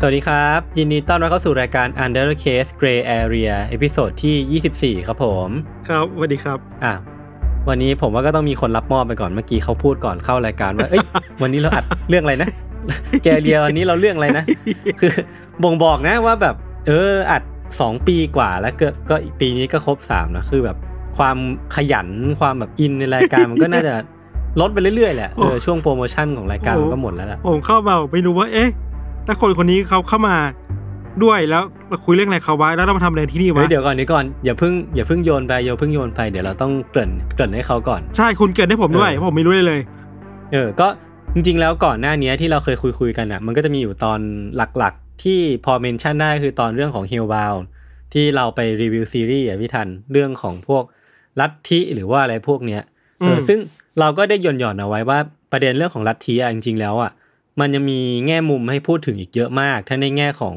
สวัสดีครับ ยินดีต้อนรับเข้าสู่รายการ Under Case Gray Area episode ที่ 24 ครับผม ครับสวัสดีครับ อะ วันนี้ผมว่าก็ต้องมีคนรับมอบไปก่อน เมื่อกี้เขาพูดก่อนเข้ารายการว่า เอ้ย วันนี้เราอัดเรื่องอะไรนะ แกเรียวันนี้เราเรื่องอะไรนะ คือบ่งบอกนะว่าแบบ เออ อัด 2 ปีกว่าแล้วก็ก็อีกปีนี้ก็ครบ3นะ คือแบบความขยัน ความแบบอินในรายการมันก็น่าจะลดไปเรื่อยๆแหละ เออ ช่วงโปรโมชั่นของรายการมันก็หมดแล้วล่ะ ผมเข้ามาไม่รู้ว่า เอ๊ะ ถ้าคนคนนี้เขาเข้ามาด้วยแล้วเราคุยเรื่องอะไรเขาไว้แล้วเรามาทำอะไรที่นี่วะเฮ้ยเดี๋ยวก่อนเดี๋ยวก่อนอย่าเพิ่งอย่าเพิ่งโยนไปอย่าเพิ่งโยนไปเดี๋ยวเราต้องเกริ่นเกริ่นให้เขาก่อน ใช่คุณเกิดให้ผมด้วยเออผมไม่รู้เลยเลย เออ ก็จริง ๆ แล้วก่อนหน้านี้ที่เราเคยคุยคุยๆกันอะ มันก็จะมีอยู่ตอนหลักๆ ที่พอเมนชั่นได้คือตอนเรื่องของ Hellbound ที่เราไปรีวิวซีรีส์อะพี่ทันเรื่องของพวกลัทธิหรือว่าอะไรพวกเนี้ยเอออืมซึ่งเราก็ได้หย่อนๆเอาไว้ว่าประเด็นเรื่องของลัทธิอะจริงๆแล้วอะ มันยังมีแง่มุมให้พูดถึงอีกเยอะมาก ทั้งในแง่ของ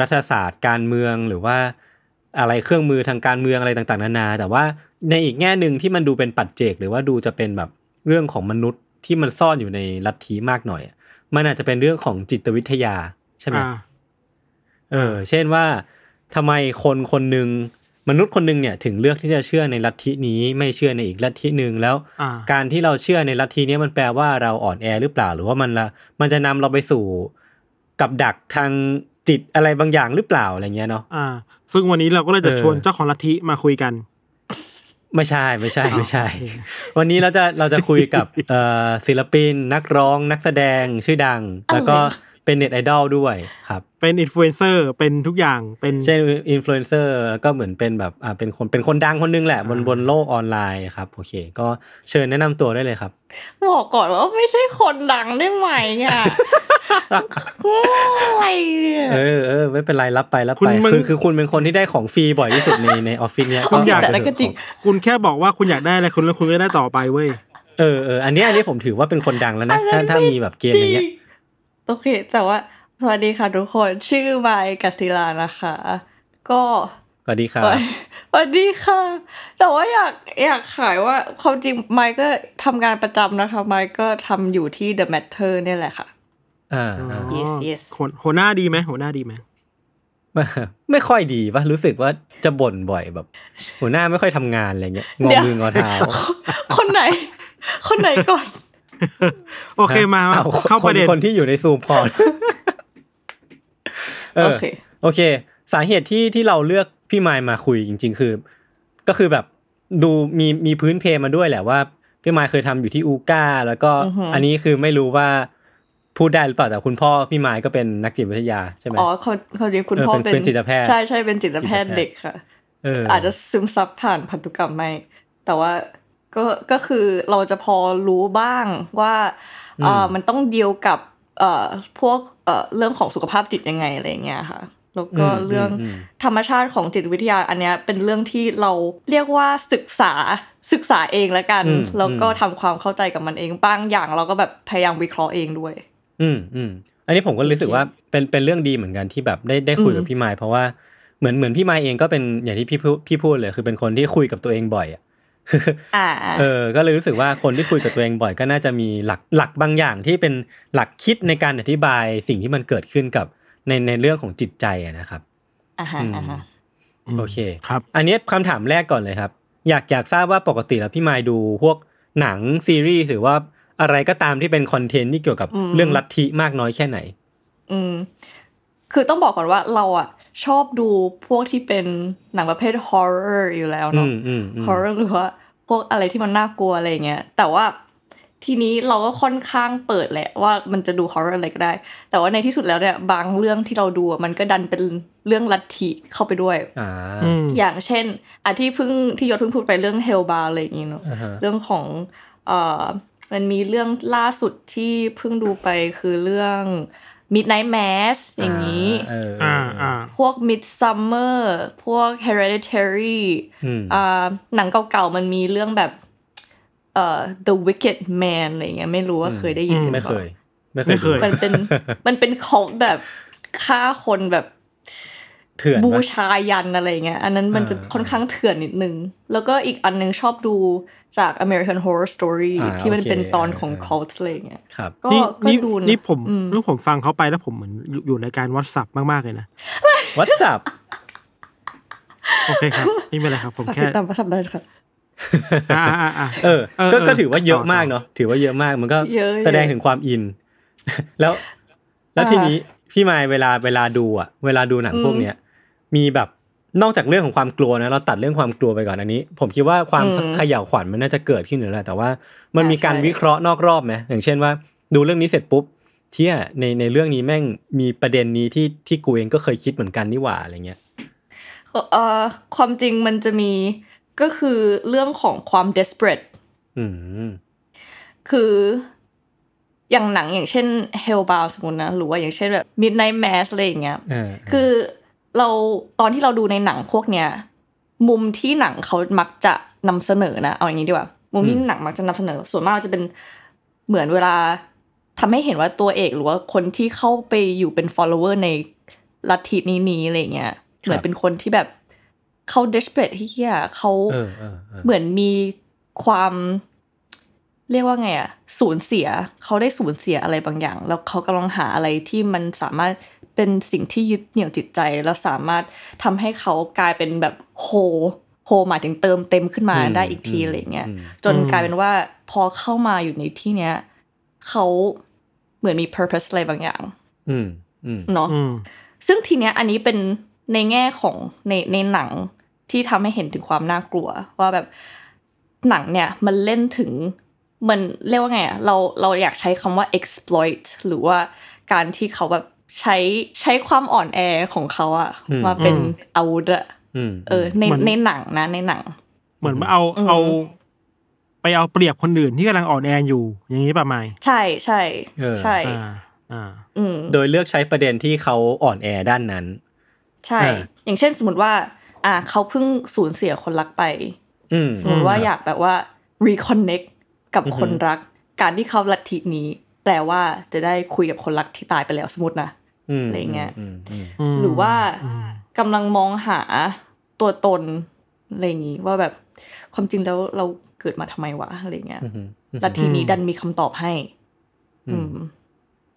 รัฐศาสตร์การเมืองหรือว่าอะไรเครื่องมือทางการเมืองอะไรต่างๆนานา แต่ว่าในอีกแง่หนึ่งที่มันดูเป็นปัจเจก หรือว่าดูจะเป็นแบบเรื่องของมนุษย์ที่มันซ่อนอยู่ในลัทธิมากหน่อยอะมันอาจจะเป็นเรื่องของจิตวิทยาใช่ไหมอ่าเออ เช่นว่าทำไมคนคนหนึ่ง มนุษย์คนหนึ่งเนี่ยถึงเลือกที่จะเชื่อในลัทธินี้ไม่เชื่อในอีกลัทธิหนึ่งแล้วอ่าการที่เราเชื่อในลัทธินี้มันแปลว่าเราอ่อนแอหรือเปล่าหรือว่ามันละมันจะนำเราไปสู่กับดักทางจิตอะไรบางอย่างหรือเปล่าอะไรเงี้ยเนาะอ่า ซึ่งวันนี้เราก็เลยจะเออชวนเจ้าของลัทธิมาคุยกัน ไม่ใช่ไม่ใช่ไม่ใช่โอเควันนี้เราจะเราจะคุยกับเอ่อศิลปินนักร้องนักแสดงชื่อดัง แล้วก็ เป็นเน็ตไอดอลด้วยครับ เป็นอินฟลูเอนเซอร์เป็นทุกอย่างเป็นเช่นอินฟลูเอนเซอร์แล้วก็เหมือนเป็นแบบอ่าเป็นคนเป็นคนดังคนนึงแหละบนบนโลกออนไลน์ครับโอเค ก็เชิญแนะนำตัวได้เลยครับบอกก่อนว่าไม่ใช่คนดังได้ไหมอะอะไรเนี่ยเออเออไม่เป็นไรรับไปรับคุณไปมึงคือคือคุณเป็นคนที่ได้ของฟรีบ่อยที่สุดในในออฟฟิศเนี้ยคุณอยากแต่นั่นก็จริงคุณแค่บอกว่าคุณอยากได้อะไรคุณแล้วคุณก็ได้ต่อไปเว้ยเออเอออันเนี้ยอันนี้ผมถือว่าเป็นคนดังแล้วนะถ้าถ้ามีแบบเกมอย่างเงี้ย โอเค แต่ว่า สวัสดีค่ะทุกคน ชื่อไมค์กัสติลานะคะ ก็สวัสดีครับสวัสดีค่ะ แต่ว่าอยากอยากขายว่าความจริงไมค์ก็ทำงานประจำนะคะไมค์ก็ทำอยู่ที่ The Matter เนี่ยแหละค่ะอ่าอ่า Yes, yes หัวหัวหน้าดีไหมหัวหน้าดีไหมไม่ค่อยดีปะรู้สึกว่าจะบ่นบ่อยแบบ หัวหน้าไม่ค่อยทำงานอะไรเงี้ยงอเดี๋ยวมืองอเท้าคนไหน คนไหนก่อน โอเคมามาอเข้าประเด็นคนคนที่อยู่ในซูมพอร์ตเอโออเคโอเค สาเหตุที่ที่เราเลือกพี่ไมค์มาคุยจริง ๆ คือ ก็คือแบบดูมีมีพื้นเพมาด้วยแหละว่าพี่ไมค์เคยทำอยู่ที่อูก้า แล้วก็อือฮึอันนี้คือไม่รู้ว่าพูดได้หรือเปล่าแต่คุณพ่อพี่ไมค์ก็เป็นนักจิตวิทยาใช่ไหมอ๋อเขาเขาจริงคุณเออพ่อเป็นเป็นเป็นจิตแพทย์ใช่ใช่เป็นจิตแพทย์จิตแพทย์เด็กค่ะเอออาจจะซึมซับผ่านพันธุกรรมไม่แต่ว่า ก็ก็คือเราจะพอรู้บ้างว่าเอ่อมันต้องเดียวกับเอ่อพวกเอ่อเรื่องของสุขภาพจิตยังไงอะไรอย่างเงี้ยค่ะแล้วก็อืมเรื่องอืมธรรมชาติของจิตวิทยาอันเนี้ยเป็นเรื่องที่เราเรียกว่าศึกษาศึกษาเองแล้วกันอืมแล้วก็อืมทำความเข้าใจกับมันเองบางอย่างเราก็แบบพยายามวิเคราะห์เองด้วย อืมอืมอันนี้ผมก็รู้สึกว่าเป็นเป็นเรื่องดีเหมือนกันที่แบบได้ได้คุยกับอืมพี่ไมค์เพราะว่าเหมือนเหมือนพี่ไมค์เองก็เป็นอย่างที่พี่พูพี่พูดเลยคือเป็นคนที่คุยกับตัวเองบ่อยอะอ่า เออ ก็เลยรู้สึกว่าคนที่คุยกับตัวเองบ่อยก็น่าจะมีหลักหลักบางอย่างที่เป็นหลักคิดในการอธิบายสิ่งที่มันเกิดขึ้นกับในในเรื่องของจิตใจอะนะครับอ่าฮะอ่าฮะโอเคครับ อันนี้คำถามแรกก่อนเลยครับ อยากอยากทราบว่าปกติแล้วพี่มายดูพวกหนังซีรีส์หรือว่าอะไรก็ตามที่เป็นคอนเทนต์ที่เกี่ยวกับเรื่องลัทธิมากน้อยแค่ไหน อืม คือต้องบอกก่อนว่าเราอะ ชอบดูพวกที่เป็นหนังประเภท horror อยู่แล้วอืเนาะมอืมอืม horror หรือว่าพวกอะไรที่มันน่ากลัวอะไรอย่างเงี้ย แต่ว่าทีนี้เราก็ค่อนข้างเปิดแหละว่ามันจะดู horror อะไรก็ได้ แต่ว่าในที่สุดแล้วเนี่ยบางเรื่องที่เราดูอะมันก็ดันเป็นเรื่องลัทธิเข้าไปด้วยอ่าอืมอย่างเช่นอะที่เพิ่งที่ยศเพิ่งพูดไปเรื่อง Hellbar อะไรอย่างงี้เนาะอ่าฮะเรื่องของเอ่อมันมีเรื่องล่าสุดที่เพิ่งดูไปคือเรื่อง Midnight Mass อย่างนี้เอออ่าอ่าพวก Midsummer พวก Hereditary อืมอ่าหนังเก่าๆ มันมีเรื่องแบบเอ่อ The Wicked Man อะไรเงี้ยไม่รู้ว่าเคยได้ยินอืมหรือไม่เปเคล่ายไม่เคไม่ยเคย มันเป็นมันเป็นคอลแบบฆ่าคนแบบ เถื่อนบูปะชายันอะไรเงี้ยอันนั้นมันจะอ่าค่อนข้างเถื่อนนิดนึง แล้วก็อีกอันนึงชอบดูจาก American Horror Story อ่าที่มันโอเคเป็นตอนอ่าของอ่า cult อะไรเงี้ยครับก็นี่ก็นี่ดูะนี่ผมอืเรื่องผมฟังเขาไปแล้วผมเหมือนอยู่อยู่รายการวัดสับมาก ๆ เลยนะวัดสับโอเคครับไม่เป็นไรครับผมฝากแค่ติดตามมาทำได้ค่ะอ่าอ่าอ่าเออเออก็เออ ก็ถือว่าเยอะต่อมากต่อเนาะถือว่าเยอะมากมันก็เยอะแสดงถึงความอิน แล้ว แล้วอ่าทีนี้พี่มายเวลาเวลาดูอะ เวลาดูหนังอืมพวกเนี้ย มีแบบนอกจากเรื่องของความกลัวนะเราตัดเรื่องความกลัวไปก่อนอันนี้ ผมคิดว่าความอืมเขย่าวขวัญมันน่าจะเกิดขึ้นอยู่แล้วแต่ว่ามันอ่ามีมีการใช่วิเคราะห์นอกรอบไหมอย่างเช่นว่า ดูเรื่องนี้เสร็จปุ๊บเที่ยในในเรื่องนี้แม่งมีประเด็นนี้ที่ที่กูเองก็เคยคิดเหมือนกันนี่หว่าอะไรเงี้ยเอ่อความจริงมันจะมีก็คือเรื่องของความ desperate อืมคืออย่างหนังอย่างเช่น Hellbound สมมตินะหรือว่าอย่างเช่นแบบ Midnight Mass อะไรอย่างเงี้ยเออคือ เราตอนที่เราดูในหนังพวกเนี้ยมุมที่หนังเขามักจะนำเสนอนะเอาอย่างนี้ดีกว่ามุมที่หนังมักจะนำเสนอ ส่วนมากจะเป็นเหมือนเวลาทำให้เห็นว่าตัวเอกหรือว่าคนที่เข้าไปอยู่เป็น follower ในลัทธินี้นี้อะไรเงี้ยเหมือนเป็นคนที่แบบเขา desperate ที่เฮียเขาเออเออเออเหมือนมีความ เรียกว่าไงอะสูญเสีย เขาได้สูญเสียอะไรบางอย่าง แล้วเขากำลังหาอะไรที่มันสามารถ เป็นสิ่งที่ยึดเหนี่ยวจิตใจ แล้วสามารถทำให้เขากลายเป็นแบบโฮโฮหมายถึงเติมเต็มขึ้นมาได้อีกทีอะไรเงี้ยจนกลายเป็นว่าพอเข้ามาอยู่ในที่เนี้ยเขาเหมือนมี purpose อะไรบางอย่างอืมอืมเนาะอืมซึ่งทีเนี้ยอันนี้เป็นในแง่ของในในหนังที่ทำให้เห็นถึงความน่ากลัว ว่าแบบหนังเนี่ยมันเล่นถึงมันเรียกว่าไงอะเราเราอยากใช้คำว่า exploit หรือว่าการที่เขาแบบ ใช้ใช้ความอ่อนแอของเขาอะมาเป็นอาวุธอะอืมเออในเหมือนในหนังนะ ในหนัง เหมือนว่าเอาอืมเอา ไปเอาเปรียบคนอื่นที่กำลังอ่อนแออยู่ อย่างนี้ป่ะไม่ใช่ใช่ใช่อ่าอ่าอืมโดยเลือกใช้ประเด็นที่เขาอ่อนแอด้านนั้น ใช่อ่าอย่างเช่นสมมติว่า อ่าเขาเพิ่งสูญเสียคนรักไปอืมสมมติว่าครับอยากแบบว่า reconnect กับคนรัก การที่เขาลัทธินี้ แปลว่าจะได้คุยกับคนรักที่ตายไปแล้วสมมตินะ อืมอะไรเงี้ยอืมอืมมหรือว่าอืมกำลังมองหาตัวตนอะไรอย่างงี้ว่าแบบความจริงแล้วเราเกิดมาทำไมวะอะไรเงี้ยอืมอืมลัทธินี้ดันมีคำตอบให้ อืม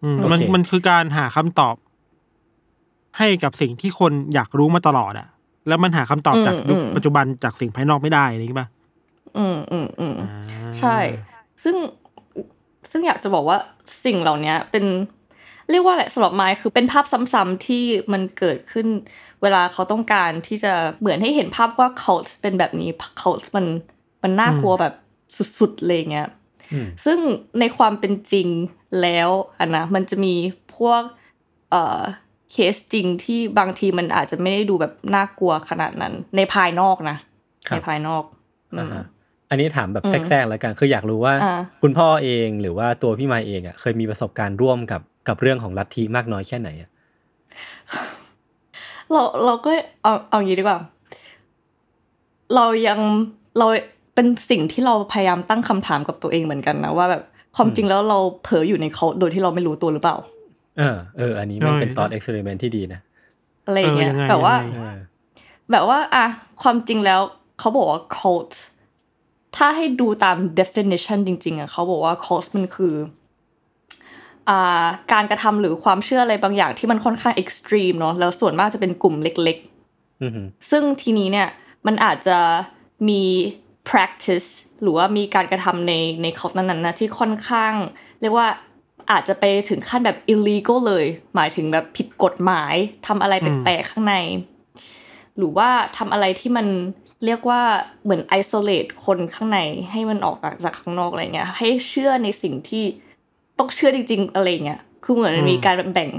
อืมโอเคมันมันคือการหาคำตอบ ให้กับสิ่งที่คนอยากรู้มาตลอดอะแล้วมันหาคำตอบจากอืมยุคอืมปัจจุบันจากสิ่งภายนอกไม่ได้อะไรอย่างงี้ป่ะอืมอืมอืมอ่าใช่ ซึ่งซึ่งอยากจะบอกว่าสิ่งเหล่านี้เป็น เรียกว่าอะไรสำหรับไม้คือเป็นภาพซ้ำๆที่มันเกิดขึ้น เวลาเขาต้องการที่จะเหมือนให้เห็นภาพว่า cult เป็นแบบนี้ cult มันมันน่ากลัวแบบสุดๆเลยเงี้ยอืมซึ่งในความเป็นจริงแล้วอันนะมันจะมีพวกเอ่อเคสจริงที่บางทีมันอาจจะไม่ได้ดูแบบน่ากลัวขนาดนั้น ในภายนอกนะครับในภายนอกอือ่ามฮะอันนี้ถามแบบแทรกๆแล้วกันคืออยากรู้ว่าอ่าคุณพ่อเองหรือว่าตัวพี่มายเองอะเคยมีประสบการณ์ร่วมกับ กับเรื่องของลัทธิมากน้อยแค่ไหนอะเราเราก็เอาเอาอย่างนี้ดีกว่า เรายังเราเป็นสิ่งที่เราพยายามตั้งคำถามกับตัวเองเหมือนกันนะว่าแบบความจริงแล้วเราเผลออยู่ในเขาโดยที่เราไม่รู้ตัวหรือเปล่า เออเออ อันนี้มันเป็นตอน experiment ที่ดีนะอะไรอย่างเงี้ยเออยังไงแบบว่ายังไงเออแบบว่าอะความจริงแล้วเขาบอกว่า cult ถ้าให้ดูตาม definition จริง ๆอะเขาบอกว่า cult มันคืออ่า การกระทำหรือความเชื่ออะไรบางอย่างที่มันค่อนข้าง extreme เนาะแล้วส่วนมากจะเป็นกลุ่มเล็กๆอือหือซึ่งทีนี้เนี่ยมันอาจจะมี practice หรือว่ามีการกระทำในในคอร์สนั้นๆนะที่ค่อนข้าง เรียกว่าอาจจะไปถึงขั้นแบบ illegal เลย หมายถึงแบบผิดกฎหมายทำอะไรแปลกๆข้างใน หรือว่าทำอะไรที่มันเรียกว่าเหมือน isolate คนข้างในให้มันออกจากข้างนอกอะไรเงี้ยให้เชื่อในสิ่งที่ ต้องเชื่อจริง ๆ อะไรเงี้ยคือเหมือนมันมีการแบ่ง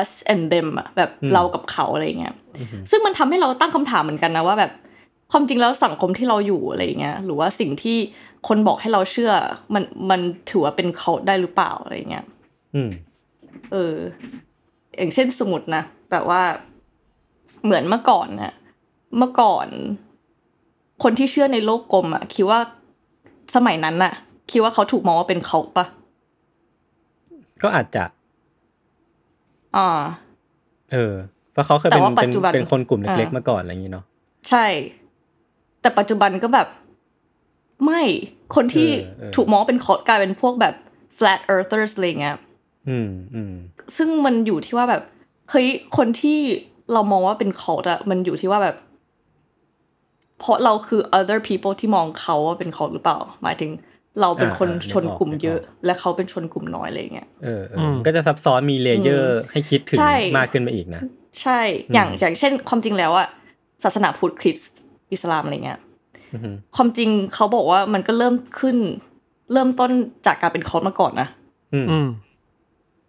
us and them อะแบบเรากับเขาอะไรเงี้ยซึ่งมันทำให้เราตั้งคำถามเหมือนกันนะว่าแบบความจริงแล้วสังคมที่เราอยู่อะไรเงี้ยหรือว่าสิ่งที่คนบอกให้เราเชื่อ มันมันถือว่าเป็นเขาได้หรือเปล่าอะไรเงี้ยอืมเออ อย่างเช่นสมมตินะแบบว่าเหมือนเมื่อก่อนนะเมื่อก่อน คนที่เชื่อในโลกกลมอะคิดว่าสมัยนั้นน่ะคิดว่าเขาถูกมองว่าเป็นเขาปะ ก็อาจจะอ่าเออเพราะเขาเคยแต่เป็นว่าปัเป็จนจุบันเป็นคนกลุ่มเล็กอ่าๆมาก่อนอะไรอย่างนี้เนาะใช่ แต่ปัจจุบันก็แบบ ไม่คนที่เออเออถูกมองว่าเป็นเขากลายเป็นพวกแบบ flat earthers อะไรเงี้ยอืมอืมซึ่งมันอยู่ที่ว่าแบบเฮ้ยคนที่เรามองว่าเป็นเขาอะมันอยู่ที่ว่าแบบ เพราะเราคือ other people ที่มองเขาว่าเป็นเขาหรือเปล่า หมายถึง เราเป็นคนชนกลุ่มเยอะ และเขาเป็นชนกลุ่มน้อยอะไรเงี้ยเออเอออก็จะซับซ้อนมี layer ให้คิดถึงใช่มากขึ้นไปอีกนะ ใช่ อย่างอย่างเช่นความจริงแล้วอะศาสนาพุทธคริสต์อิสลามอะไรเงี้ยอือฮึความจริงเขาบอกว่ามันก็เริ่มขึ้น เริ่มต้นจากการเป็น cult มาก่อนนะอืมอืม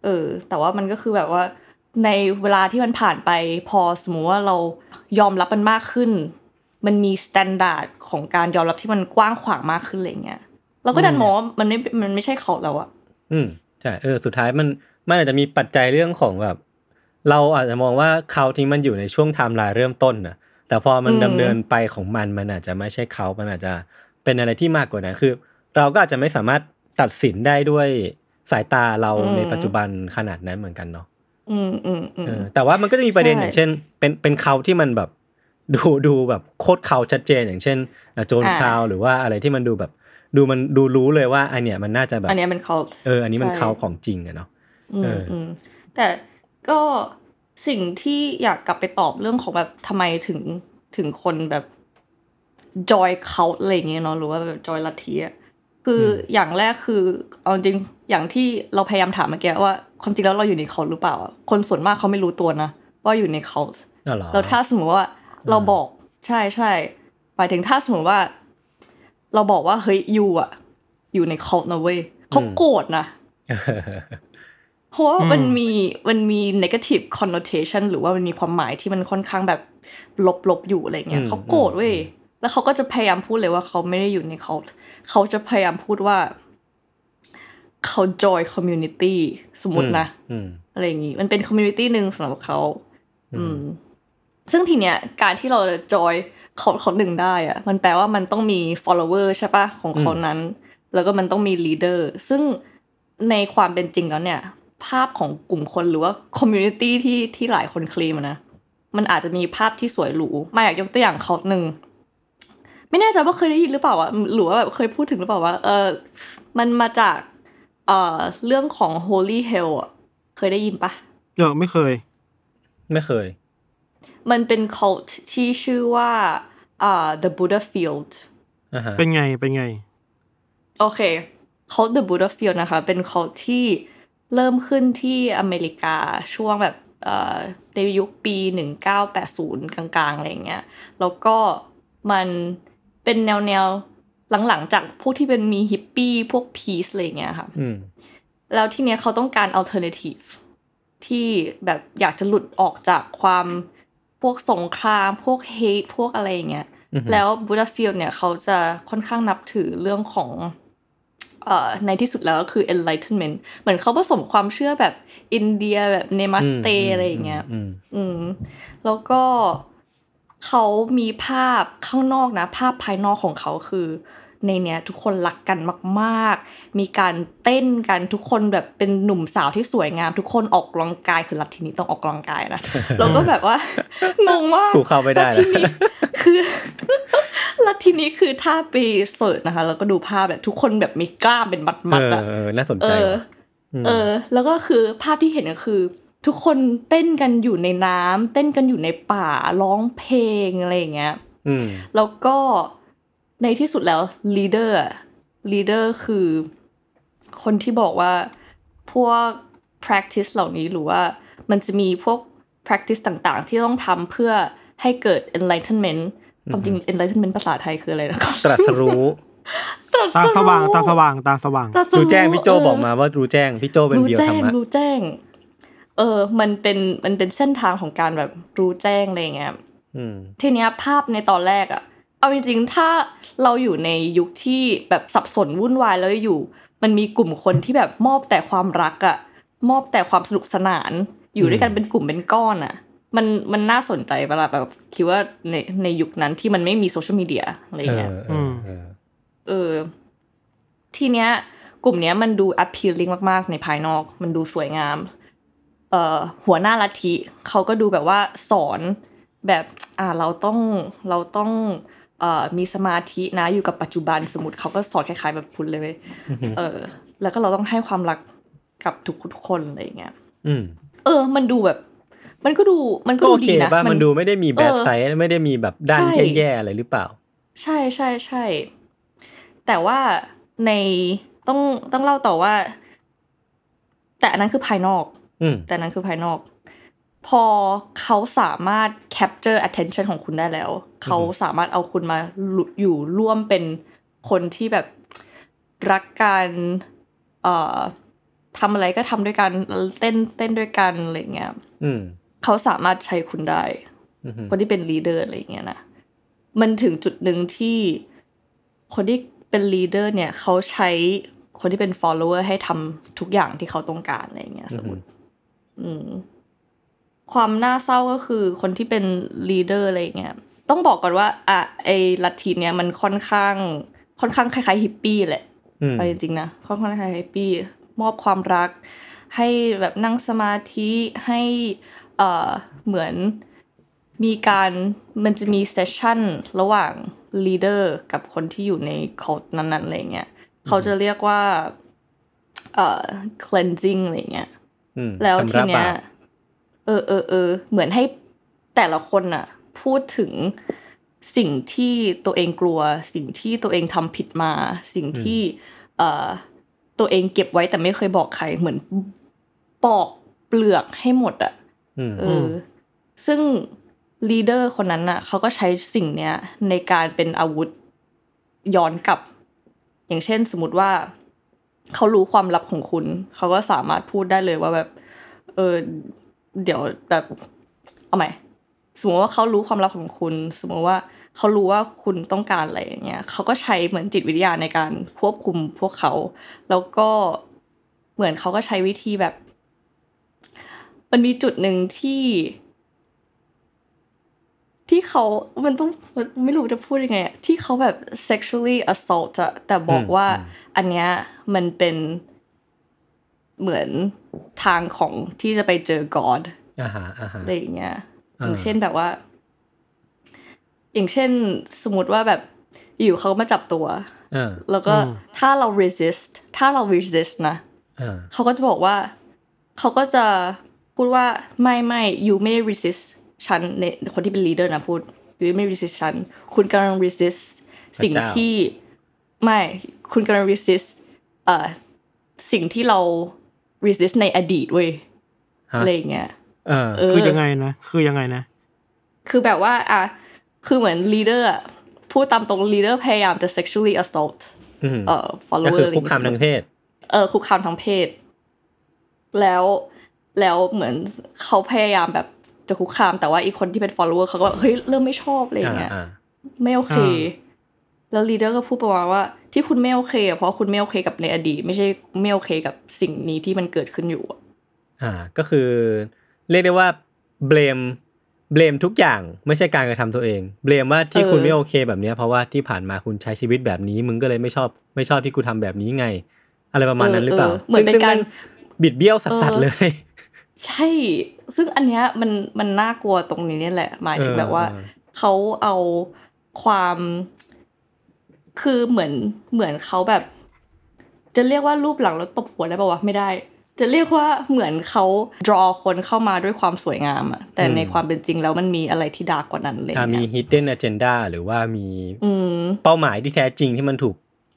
เออ แต่ว่ามันก็คือแบบว่า ในเวลาที่มันผ่านไปพอสมมุติว่าเรายอมรับมันมากขึ้น มันมี standard ของการยอมรับที่มันกว้างขวางมากขึ้นอะไรเงี้ย เราก็ดันมองว่ามันไม่มันไม่ใช่เขาแล้วอะอืมใช่เออสุดท้ายมันมันอาจจะมีปัจจัยเรื่องของแบบ เราอาจจะมองว่าเขาที่มันอยู่ในช่วงไทม์ไลน์เริ่มต้นนะแต่พอมันดำเนินไปของมันมันอาจจะไม่ใช่เขา มันอาจจะเป็นอะไรที่มากกว่านั้นคือ เราก็อาจจะไม่สามารถตัดสินได้ด้วยสายตาเราในปัจจุบันขนาดนั้นเหมือนกันเนาะอืมอืมอืมเออแต่ว่ามันก็จะมีประเด็นใช่อย่างเช่น เป็นเป็นเขาที่มันแบบ ดูดูแบบโคตรเขาชัดเจนอย่างเช่นโจนชาวหรือว่าอะไรที่มันดูแบบ ดูมันดูรู้เลยว่าอันเนี้ยมันน่าจะแบบอันเนี้ยเป็นเขาเอออันนี้มันใช่เขาของจริงอะเนาะอืมเอออือืมแต่ก็สิ่งที่อยากกลับไปตอบเรื่องของแบบทำไมถึงถึงคนแบบจอยเขาอะไรอย่างเงี้ยเนาะหรือว่าแบบจอยลัทธิอะคือออย่างแรกคือเอาจริงอย่างที่เราพยายามถามเมื่อกี้ว่าความจริงแล้วเราอยู่ในเขาหรือเปล่าอะคนส่วนมากเขาไม่รู้ตัวนะว่าอยู่ในเขาอ๋อเหรอแล้วถ้าสมมติว่าเราบอกใช่ใช่หมายถึงถ้าสมมติว่า เราบอกว่าเฮ้ยยูอะอยู่ในเขานะเว้ยเขาโกรธนะเพราะว่ามันมีมันมี negative connotation หรือว่ามันมีความหมายที่มันค่อนข้างแบบลบๆอยู่อะไรเงี้ยอืมเขาโกรธเว้ยแล้วเขาก็จะพยายามพูดเลยว่าเขาไม่ได้อยู่ในเขาเขาจะพยายามพูดว่าเขา joy community สมมตินะอืมอะไรอย่างงี้มันเป็นคอมมูนิตี้หนึ่งสำหรับเขาอืมซึ่งทีเนี้ยการที่เราจะจอย เขาเขาหนึ่งได้อะมันแปลว่ามันต้องมี follower ใช่ปะของเขานั้น แล้วก็มันต้องมี leader ซึ่งในความเป็นจริงแล้วเนี่ย ภาพของกลุ่มคนหรือว่า community ที่ที่หลายคนเคลมอะนะมันอาจจะมีภาพที่สวยหรูมาอยากยกตัวอย่างเขาหนึ่งไม่แน่ใจว่าเคยได้ยินหรือเปล่าอะหรือว่าแบบเคยพูดถึงหรือเปล่าว่า เออมันมาจากเอ่อเรื่องของ holy hell อะเคยได้ยินปะเออไม่เคย ไม่เคย มันเป็น cult ที่ชื่อว่าอ่า the Buddha Field อ่าฮะเป็นไงเป็นไง โอเค cult the Buddha Field นะคะ เป็น cult ที่เริ่มขึ้นที่อเมริกาช่วงแบบเอ่อในยุคปี 1980 กลางๆอะไรอย่างเงี้ย แล้วก็มันเป็นแนวแนวๆหลังๆ จากพวกที่เป็นมีฮิปปี้พวกพีซอะไรอย่างเงี้ยค่ะอืมแล้วทีเนี้ยเขาต้องการ alternative ที่แบบอยากจะหลุดออกจากความ พวกสงคราม พวก hate พวกอะไรอย่างเงี้ยแล้ว Buddhafield เนี่ยเขาจะค่อนข้างนับถือเรื่องของเอ่อในที่สุดแล้วก็คือ enlightenment เหมือนเขาผสมความเชื่อแบบอินเดียแบบ namaste อืมอะไรอย่างเงี้ยอืมอืมแล้วก็เขามีภาพข้างนอกนะ ภาพภายนอกของเขาคือ ในเนี้ยทุกคนรักกันมาก ๆ มีการเต้นกันทุกคนแบบเป็นหนุ่มสาวที่สวยงาม ทุกคนออกกำลังกายคือลัทธินี้ต้องออกกำลังกายนะแล้วก็แบบว่างงมากกูเข้าไม่ได้แล้ว ลัทธินี้คือลัทธินี้คือถ้าไป search นะคะแล้วก็ดูภาพแบบทุกคนแบบมีกล้ามเป็นมัดเอๆออะเออน่าสนเอใจอว่ะเออ แล้วก็คือภาพที่เห็นก็คือ ทุกคนเต้นกันอยู่ในน้ำเต้นกันอยู่ในป่าร้องเพลงอะไรอย่างเงี้ยอืมแล้วก็ ในที่สุดแล้ว leader leader คือคนที่บอกว่าพวก practice เหล่านี้หรือว่ามันจะมีพวก practice ต่างๆ ที่ต้องทำเพื่อให้เกิด enlightenment ความจริง enlightenment ภาษาไทยคืออะไรนะครับ ตรัสรู้ตาสว่างตาสว่างตาสว่างตรัสรู้แจ้งพี่โจเบอกมาว่ารู้แจ้งพี่โจเป็นรู้เบียวแจ้ธรงรมะรู้แจ้ง เออ มันเป็นมันเป็นเส้นทางของการแบบรู้แจ้งอะไรอย่างเงี้ยอืมทีเนี้ยภาพในตอนแรกอะ เอาจริงๆ ถ้าเราอยู่ในยุคที่แบบสับสนวุ่นวายแล้วอยู่ มันมีกลุ่มคนที่แบบมอบแต่ความรักอะมอบแต่ความสนุกสนาน อยู่ด้วยกันเป็นกลุ่มเป็นก้อนอะมันมันน่าสนใจเวลาแบบคิดว่าในในยุคนั้นที่มันไม่มีโซเชียลมีเดียอะไรเอเงี้ยอเออเออเออ ทีเนี้ย กลุ่มเนี้ยมันดู appealing มากๆ ในภายนอก มันดูสวยงาม เอ่อหัวหน้าลัทธิเขาก็ดูแบบว่าสอนแบบ อ่าเราต้องเราต้อง เอ่อมีสมาธินะอยู่กับปัจจุบันสมมติเขาก็สอนคล้ายๆแบบพุทธเลยเว้ยเออ แล้วก็เราต้องให้ความรักกับทุกๆคนอะไรอย่างเงี้ยอืมเออ มันดูแบบ มันก็ดูมันก็ก็ดูโอเคดีนะป่ะมันดูไม่ได้มีแบดเออไซด์ไม่ได้มีแบบด้านใช่แย่ๆอะไรหรือเปล่า ใช่ใช่ใช่แต่ว่าในต้องต้องเล่าต่อว่า แต่อันนั้นคือภายนอกอืมแต่อันนั้นคือภายนอก พอเขาสามารถ capture attention ของคุณได้แล้ว เขาสามารถเอาคุณมาอยู่ร่วมเป็นคนที่แบบรักกันเอ่อทำอะไรก็ทำด้วยกันเต้นเต้นด้วยกันอะไรเงี้ยอืมเขาสามารถใช้คุณได้อืมคนที่เป็น leader อะไรอย่างเงี้ยนะมันถึงจุดหนึ่งที่คนที่เป็น leader เนี่ยเขาใช้คนที่เป็น follower ให้ทำทุกอย่างที่เขาต้องการอะไรอย่างเงี้ยสมมติอืม ความน่าเศร้าก็คือคนที่เป็น leader อะไรอย่างเงี้ยต้องบอกก่อนว่าอะไอ้ลัทธิเนี้ยมันค่อนข้างค่อนข้างคล้ายๆฮิปปี้แหละอืมเอาจริงๆนะค่อนข้างคล้ายๆฮิปปี้มอบความรัก ให้แบบนั่งสมาธิให้เอ่อเหมือนมีการมันจะมี session ระหว่างleader กับคนที่อยู่ใน cult นั้นๆอะไรเงี้ยเขาจะเรียกว่าเอ่อ cleansing อะไรเงี้ยอืมแล้วทีเนี้ยชำระบาป เออเออเออเหมือนให้แต่ละคนน่ะพูดถึงสิ่งที่ตัวเองกลัว สิ่งที่ตัวเองทำผิดมา สิ่งที่เอ่อตัวเองเก็บไว้แต่ไม่เคยบอกใครเหมือนปอกเปลือกให้หมดอะอืมเอออ ซึ่งลีดเดอร์คนนั้นน่ะเขาก็ใช้สิ่งเนี้ยในการเป็นอาวุธย้อนกลับ อย่างเช่นสมมติว่า เขารู้ความลับของคุณ เขาก็สามารถพูดได้เลยว่าแบบ เออ เดี๋ยวแบบเอาใหม่สมมติว่าเขารู้ความลับของคุณ สมมติว่าเขารู้ว่าคุณต้องการอะไรอย่างเงี้ยเขาก็ใช้เหมือนจิตวิทยาในการควบคุมพวกเขา แล้วก็เหมือนเขาก็ใช้วิธีแบบ มันมีจุดหนึ่งที่ ที่เขา มันต้องมันไม่รู้จะพูดยังไงอะที่เขาแบบ sexually assault อะแต่บอกว่าอันเนี้ยมันเป็นเหมือน ทางของที่จะไปเจอ God อ่าฮะอ่าฮะอะไรอย่างเงี้ยอ่าอย่างเช่นแบบว่า อย่างเช่นสมมติว่าแบบอยู่เขามาจับตัวเออแล้วก็ถ้าเรา resist ถ้าเรา resist นะเออเขาก็จะบอกว่า เขาก็จะพูดว่าไม่ไม่ยูไม่ได้ resist ฉันในคนที่เป็น leader นะพูดยูไม่ resist ฉันคุณกำลัง resist สิ่งพระเจ้าที่ไม่คุณกำลัง resist เอ่อสิ่งที่เรา resist ในอดีตเว้ยฮะอะไรอย่างเงี้ยเออเออคือยังไงนะคือยังไงนะ คือแบบว่าอะคือเหมือน leader อะพูดตามตรง leader พยายามจะ sexually assault อืมเอ่อก็ follower คืออะไรคุกคามทางเพศ เออคุกคามทางเพศ แล้วแล้วเหมือนเขาพยายามแบบจะคุกคามแต่ว่าอีกคนที่เป็น follower เขาก็เฮ้ยเริ่มไม่ชอบอะไรอย่างเงี้ยอ่าไม่โอเคอ่าแล้ว leader ก็พูดประมาณว่า ที่คุณไม่โอเคอะเพราะคุณไม่โอเคกับในอดีต ไม่ใช่ไม่โอเคกับสิ่งนี้ที่มันเกิดขึ้นอยู่อะอ่าก็คือเรียกได้ว่าเบลมเบลมทุกอย่างไม่ใช่การกระทำตัวเองเบลมว่าที่คุณไม่โอเคแบบเนี้ยเพราะว่าที่ผ่านมาคุณใช้ชีวิตแบบนี้ มึงก็เลยไม่ชอบไม่ชอบที่กูทำแบบนี้ไง อะไรประมาณนั้นหรือเปล่าเหมือนเป็นซึ่งการซึ่งแม่งบิดเบี้ยวสัสๆเลย ใช่ ซึ่งอันเนี้ยมันมันน่ากลัวตรงนี้เนี่ยแหละ หมายถึงเออแบบว่าเออเขาเอาความ คือเหมือนเหมือนเขาแบบ จะเรียกว่ารูปหลังแล้วตบหัวได้ป่าวะไม่ได้ จะเรียกว่าเหมือนเขา draw คนเข้ามาด้วยความสวยงามอะแต่ในความเป็นจริงแล้วมันมีอะไรที่ดาร์กกว่านั้นเลยอ่ามี hidden agenda หรือว่ามีอืมเป้าหมายที่แท้จริงที่มันถูก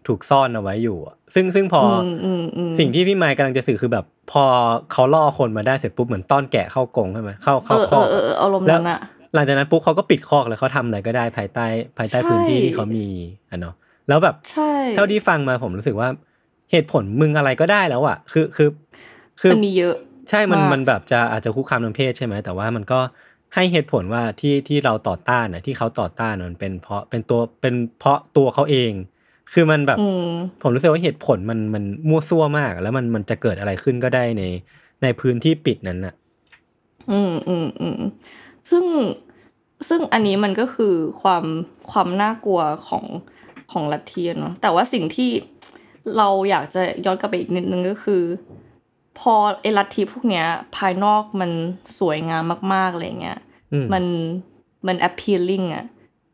ถูกซ่อนเอาไว้อยู่อะซึ่งซึ่งพอออืมอืมอืมสิ่งที่พี่ไมค์กำลังจะสื่อคือแบบ พอเขาล่อคนมาได้เสร็จปุ๊บเหมือนต้อนแกะเข้ากรงใช่ไหมเข้าเอเข้าอคอกเออเอออารมณ์แล้วนั้นอะหลังจากนั้นปุ๊บเขาก็ปิดคอกแล้วเขาทำอะไรก็ได้ภายใต้ภายใต้ใช่พื้นที่ที่เขามีอะเนาะ แล้วแบบใช่เท่าที่ฟังมาผมรู้สึกว่า เหตุผลมึงอะไรก็ได้แล้วอะ คือคือ คือมันมีเยอะ ใช่มันมากมันแบบจะอาจจะคุกคามทางเพศใช่ไหมแต่ว่ามันก็ให้เหตุผลว่าที่ที่เราต่อต้านน่ะที่เขาต่อต้านมันเป็นเพราะเป็นตัวเป็นเพราะตัวเขาเอง คือมันแบบอืมผมรู้สึกว่าเหตุผลมันมันมั่วซั่วมาก แล้วมันมันจะเกิดอะไรขึ้นก็ได้ในในพื้นที่ปิดนั้นน่ะ อืมอืมอืมซึ่งซึ่งอันนี้มันก็คือความความน่ากลัวของ ของลัทธิอะเนาะแต่ว่าสิ่งที่เราอยากจะย้อนกลับไปอีกนิดนึงก็คือ พอเอลัทธิพวกเนี้ย ภายนอกมันสวยงามมากๆอะไรเงี้ยอืมมันมัน appealing อะ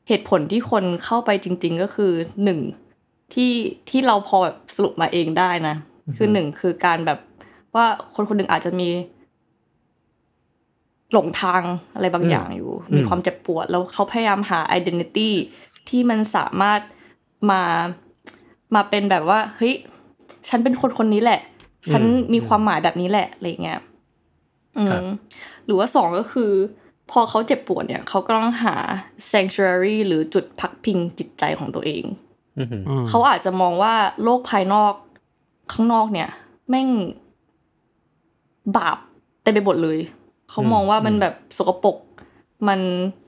เหตุผลที่คนเข้าไปจริง ๆ ก็คือหนึ่งที่ที่เราพอแบบสรุปมาเองได้นะ คือหนึ่งคือการแบบว่าคนคนหนึ่งอาจจะมี หลงทางอะไรบางอย่างอยู่ มีความเจ็บปวด แล้วเขาพยายามหา identity ที่มันสามารถ มามาเป็นแบบว่าเฮ้ยฉันเป็นคนคนนี้แหละ ฉันมีความหมายแบบนี้แหละอะไรเงี้ยอืครับมหรือว่าสองก็คือ พอเขาเจ็บปวดเนี่ยเขาก็ต้องหา sanctuary หรือจุดพักพิงจิตใจของตัวเองอือหืออืมเขาอาจจะมองว่าโลกภายนอกข้างนอกเนี่ย แม่งบาปเต็มไปหมดเลย เขามองว่ามันแบบสกปรกมัน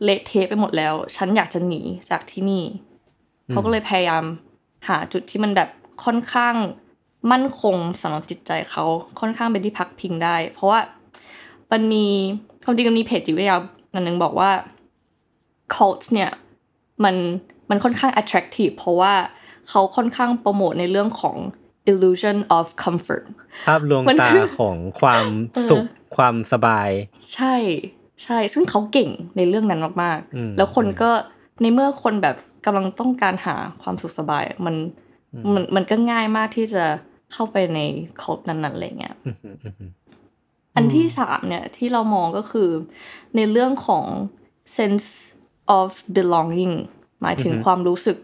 เละเทะไปหมดแล้ว ฉันอยากจะหนีจากที่นี่ เขาก็เลยพยายามหาจุดที่มันแบบค่อนข้างมั่นคงสำหรับจิตใจเขาค่อนข้างเป็นที่พักพิงได้ เพราะว่ามันมีความจริงมันมีเพจจิตวิทยาอันหนึ่งบอกว่า cult เนี่ยมันมันค่อนข้าง attractive เพราะว่าเขาค่อนข้างโปรโมทในเรื่องของ illusion of comfort ภาพลวงมันตาคือของความสุขความสบาย ใช่ใช่ ซึ่งเขาเก่งในเรื่องนั้นมากอืมๆแล้วคนก็ในเมื่อคนแบบ กำลังต้องการหาความสุขสบายมันมันมันก็ง่ายมากที่จะเข้าไปในคอนั้นๆอะไรเงี้ยอือหืออือหืออันที่สามเนี่ยที่เรามองก็คือในเรื่องของ sense of belonging หมายถึงความรู้สึก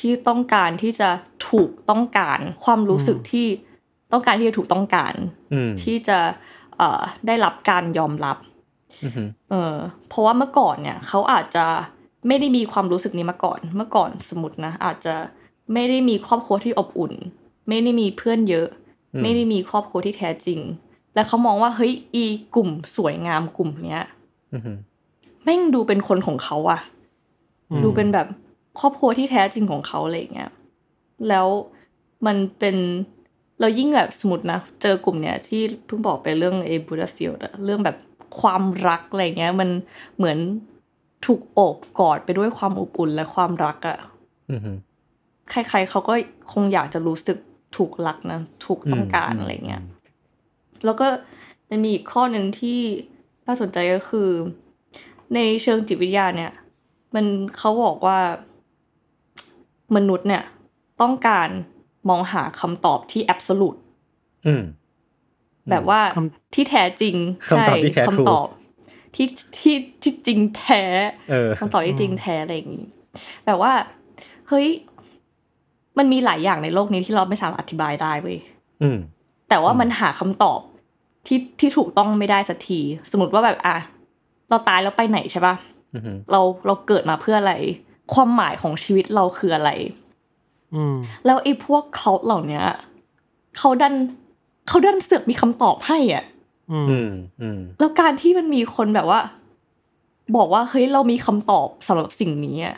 ที่ต้องการที่จะถูกต้องการ ความรู้สึกที่ต้องการที่จะถูกต้องการอืมที่จะเอ่อได้รับการยอมรับอือหือเออเพราะว่าเมื่อก่อนเนี่ยเขาอาจจะ ไม่ได้มีความรู้สึกนี้มาก่อน เมื่อก่อนสมมตินะ อาจจะไม่ได้มีครอบครัวที่อบอุ่น ไม่ได้มีเพื่อนเยอะ ไม่ได้มีครอบครัวที่แท้จริง และเขามองว่าเฮ้ยอีกลุ่มสวยงามกลุ่มเนี้ยอือหือแม่งดูเป็นคนของเขาอะอืมดูเป็นแบบครอบครัวที่แท้จริงของเขาอะไรอย่างเงี้ยแล้วมันเป็นเรายิ่งแบบสมมตินะ เจอกลุ่มเนี้ยที่เพิ่งบอกไปเรื่องเอบูดาฟิลด์เรื่องแบบความรักอะไรเงี้ย มันเหมือน ถูกโอบกอดไปด้วยความอบอุ่นและความรักอะอือหือใคร ๆเขาก็คงอยากจะรู้สึกถูกรักนะ ถูกต้องการอืมอะไรเงี้ย แล้วก็จะมีอีกข้อหนึ่งที่น่าสนใจก็คือ ในเชิงจิตวิทยาเนี่ย มันเขาบอกว่ามนุษย์เนี่ย ต้องการมองหาคำตอบที่แอบสูตอืมแบบว่าคที่แท้จริงคำตอบที่แท้ใช่ true คำตอบ ที่ที่ที่จริงแท้เออคำตอบที่จริงแท้อะไรอย่างนี้แบบว่า เฮ้ย มันมีหลายอย่างในโลกนี้ที่เราไม่สามารถอธิบายได้เว้ยอืมแต่ว่ามันหาคำตอบที่ที่ถูกต้องไม่ได้สักที สมมติว่าแบบอะเราตายแล้วไปไหนใช่ปะอือหือเราเราเกิดมาเพื่ออะไร ความหมายของชีวิตเราคืออะไรอืมแล้วไอ้พวกเขาเหล่าเนี้ยเขาดันเขาดันเสือกมีคำตอบให้อะ อืมอืมอืมแล้วการที่มันมีคนแบบว่า บอกว่าเฮ้ยเรามีคำตอบสำหรับสิ่งนี้อะ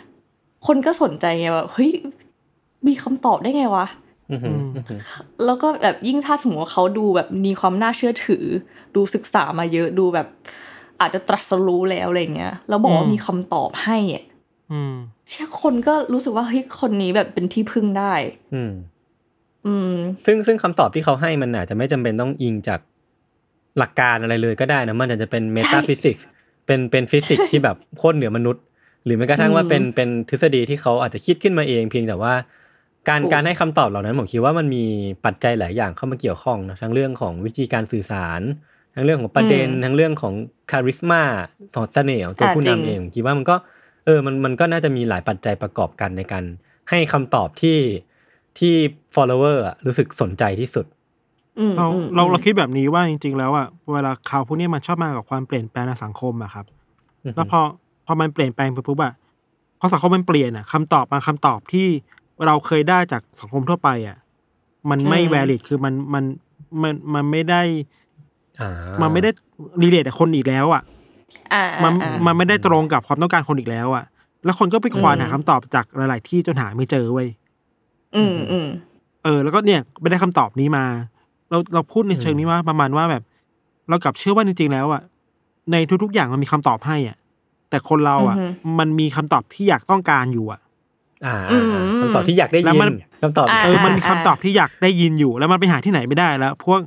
คนก็สนใจไงแบบเฮ้ยมีคำตอบได้ไงวะอือหืออือหือแล้วก็แบบยิ่งถ้าสมมติว่าเขาดูแบบมีความน่าเชื่อถือ ดูศึกษามาเยอะดูแบบ อาจจะตรัสรู้แล้วอะไรเงี้ยแล้วบอกว่ามีคำตอบให้อะอืมเชื่อคนก็รู้สึกว่าเฮ้ยคนนี้แบบเป็นที่พึ่งได้ อืม อืม ซึ่งซึ่งคำตอบที่เขาให้มันอาจจะไม่จำเป็นต้องอิงจาก หลักการอะไรเลยก็ได้นะมันอาจจะเป็น metaphysics เป็นเป็นฟิสิกส์ที่แบบโคตรเหนือมนุษย์ หรือแม้กระทั่งว่าเป็นเป็นทฤษฎีที่เขาอาจจะคิดขึ้นมาเองเพียงแต่ว่า การถูกการให้คำตอบเหล่านั้นผมคิดว่ามันมีปัจจัยหลายอย่างเข้ามาเกี่ยวข้องนะทั้งเรื่องของวิธีการสื่อสาร ทั้งเรื่องของประเด็น ทั้งเรื่องของ charisma สอดเสน่ห์ของตัวอ่าผู้นำเองจริงผมคิดว่ามันก็เออมันมันก็น่าจะมีหลายปัจจัยประกอบกันในการให้คำตอบที่ที่ follower อะรู้สึกสนใจที่สุดอืม เราอืมเราเราคิดแบบนี้ว่าจริง ๆ แล้วอะเวลาข่าวพวกนี้มันชอบมากับความเปลี่ยนแปลงในสังคมอะครับ แล้วพอพอมันเปลี่ยนแปลงไปปุ๊บอะพอสังคมมันเปลี่ยนอะคำตอบบางคำตอบที่เราเคยได้จากสังคมทั่วไปอะมันไม่แวลิดคือมันมันมันมันไม่ได้อ่ามันไม่ได้รีเลทกับคนอีกแล้วอะอ่ามันอ่ามันไม่ได้ตรงกับความต้องการคนอีกแล้วอะแล้วคนก็ไปควานหาคำตอบจากหลาย ๆ ที่จนหาไม่เจอเว้ยอืมอืมเออ แล้วก็เนี่ยไม่ได้คำตอบนี้มา เราเราพูดในเชิงนี้ว่าประมาณว่าแบบ เรากลับเชื่อว่าจริงๆแล้วอะในทุกๆอย่างมันมีคำตอบให้อะ แต่คนเราอะ มันมีคำตอบที่อยากต้องการอยู่อะอ่าอ่าอ่าคำตอบที่อยากได้แล้วยิมันนคำตอบเออมันมีคำตอบที่อยากได้ยินอยู่ แล้วมันไปหาที่ไหนไม่ได้แล้ว พวก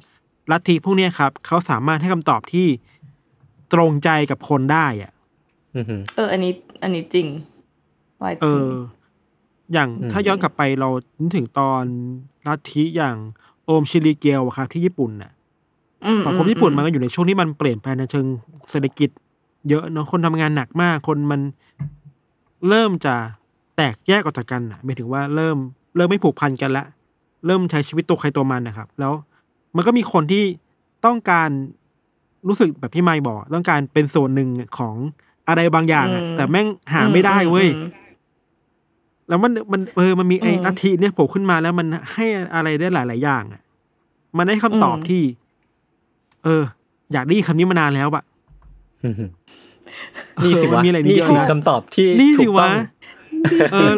ลัทธิพวกเนี้ยครับเขาสามารถให้คำตอบที่ตรงใจกับคนได้อะอือหือเออ อันนี้ อันนี้จริงไว้จเอริงออย่างอืมถ้าย้อนกลับไปเรานึกถึงตอนลัทธิอย่าง โอมชิริเกียวอะครับที่ญี่ปุ่นน่ะมสังคมญี่ปุ่นมันก็อยู่ในช่วงที่มันเปลี่ยนแปลงในเชิงเศรษฐกิจ เยอะเนาะคนทำงานหนักมาก คนมันเริ่มจะแตกแยกออกจากกันอะหมายถึงว่าเริ่มเริ่มไม่ผูกพันกันละเริ่มใช้ชีวิตตัวใครตัวมันนะครับ แล้วมันก็มีคนที่ต้องการรู้สึกแบบที่ไม่บอก ต้องการเป็นส่วนหนึ่งของอะไรบางอย่างอะแต่แม่งหาไม่ได้เว้ยอืม แล้วมันมันเออมันมีไอ้อืมลัทธิเนี่ยโผล่ขึ้นมาแล้วมันให้อะไรได้หลาย ๆ อย่างอะ มันได้คำตอบอืมที่ เออ อยากได้ยินคำนี้มานานแล้วอะอือหือนี่สิเออมัวะนมีอะไรนี่นี่เยอะคือนะคำตอบที่นี่ถูสิกต้วะองเออ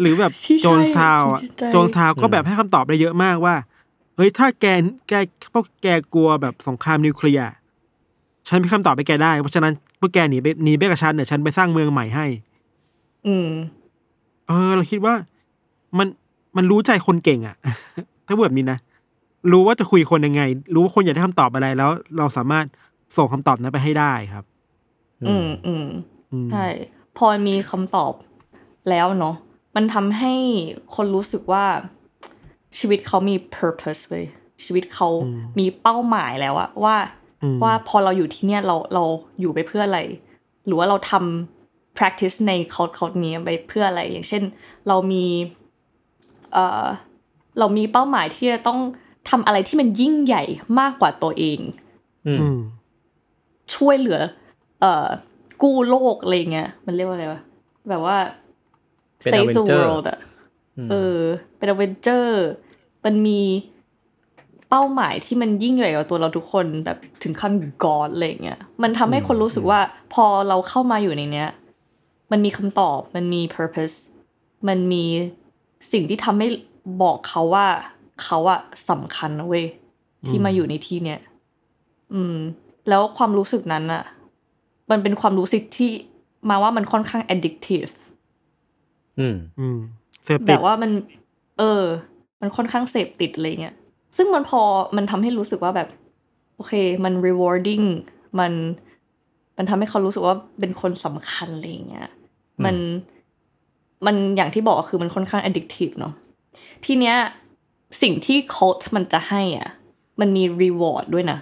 หรือแบบที่ใช่โจนซาวอะที่ใจโจนซาวก็แบบให้คำตอบได้เยอะมากว่าเฮ้ยถ้าแกแกพวกแกกลัวแบบสงครามนิวเคลียร์ฉันมีคำตอบให้แกได้ เพราะฉะนั้นพวกแกหนีไปหนีไปกับฉันเดี๋ยวฉันไปสร้างเมืองใหม่ให้ อืม เออ เราคิดว่า มันมันรู้ใจคนเก่งอะถ้าพูดแบบนี้นะรู้ว่าจะคุยคนยังไง รู้ว่าคนอยากได้คำตอบอะไรแล้ว เราสามารถส่งคำตอบนั้นไปให้ได้ครับ อืมอืมอืมใช่พอมีคำตอบแล้วเนาะมันทำให้คนรู้สึกว่าชีวิตเขามี purpose เว้ยชีวิตเขามีเป้าหมายแล้วอะว่าอืมว่าพอเราอยู่ที่เนี่ยเราเราอยู่ไปเพื่ออะไร หรือว่าเราทำ practice ในคอร์สคอร์สนี้ไปเพื่ออะไร อย่างเช่น เรามีเอ่อเรามีเป้าหมายที่จะต้องทำอะไรที่มันยิ่งใหญ่มากกว่าตัวเองอืมอืมช่วยเหลือ เอ่อ กู้โลกอะไรเงี้ยมันเรียกว่าอะไรวะแบบว่าเป็น save the Avenger world อะเออ เป็นอเวนเจอร์ มันมีเป้าหมายที่มันยิ่งใหญ่กว่าตัวเราทุกคนแบบถึงขั้นกอดอะไรเงี้ยมันทำให้คนรู้สึกว่า พอเราเข้ามาอยู่ในเนี้ย มันมีคำตอบ มันมี purpose มันมีสิ่งที่ทำให้บอกเขาว่าเขาอะสำคัญนะเว้ยที่มาอยู่ในที่เนี้ยอืม แล้วความรู้สึกนั้นอะมันเป็นความรู้สึกที่มาว่ามันค่อนข้าง addictive อืมอืมเสพแบติดบว่ามัน เออ มันค่อนข้างเสพติดอะไรเงี้ยซึ่งมันพอมันทำให้รู้สึกว่าแบบ โอเค มัน rewarding มัน มันทำให้เขารู้สึกว่าเป็นคนสำคัญอะไรเงี้ย มันมันอย่างที่บอกคือมันค่อนข้าง addictive เนาะทีเนี้ยสิ่งที่โค้ชมันจะให้อะ มันมี reward ด้วยนะ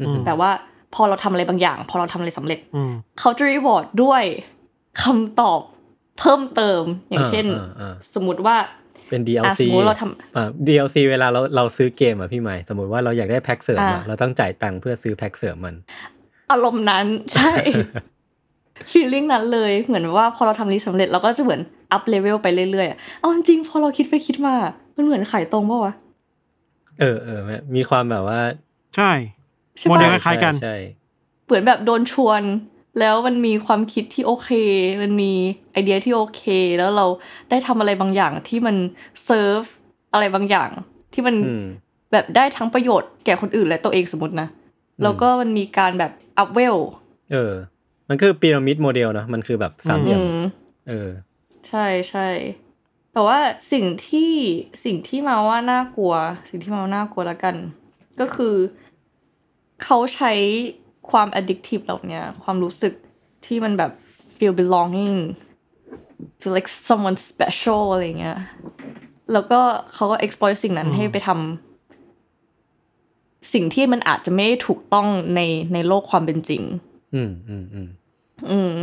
อืมแต่ว่าพอเราทำอะไรบางอย่าง พอเราทำอะไรสำเร็จอืมเขาจะ reward ด้วยคำตอบเพิ่มเติมอย่างเช่นอ่าอ่าสมมติว่าเป็นอะ DLC สมมุติเราทำอ่า DLC เวลาเราเราซื้อเกมอะพี่ใหม่สมมติว่าเราอยากได้แพ็คเสริมอะอ่าเราต้องจ่ายตังค์เพื่อซื้อแพ็คเสริมมัน อารมณ์นั้นใช่ feeling นั้นเลยเหมือนว่าพอเราทำนี้สำเร็จเราก็จะเหมือน up level ไปเรื่อยๆอะเอาจริงๆพอเราคิดไปคิดมา มันเหมือนขายตรงปะวะเออเออมีความแบบว่า ใช่ใช่โมเดลปะคล้ายๆกันใช่เหมือนแบบโดนชวน แล้วมันมีความคิดที่โอเค มันมีไอเดียที่โอเค แล้วเราได้ทำอะไรบางอย่างที่มันเซิร์ฟอะไรบางอย่างที่มันอืมแบบได้ทั้งประโยชน์แก่คนอื่นและตัวเองสมมตินะแล้วก็มันมีการแบบ up levelเออ มันคือพีระมิดโมเดลเนาะมันคือแบบสามเหลี่ยมเออ ใช่ใช่แต่ว่าสิ่งที่สิ่งที่มาว่าน่ากลัว สิ่งที่มาว่าน่ากลัวละกัน ก็คือ เขาใช้ความ addictive เหล่าเนี้ยความรู้สึกที่มันแบบ feel belonging feel like someone special อะไรเงี้ยแล้วก็เขาก็ exploit สิ่งนั้นให้ไปทำสิ่งที่มันอาจจะไม่ได้ถูกต้องในในโลกความเป็นจริง อืมอืมอืม อืม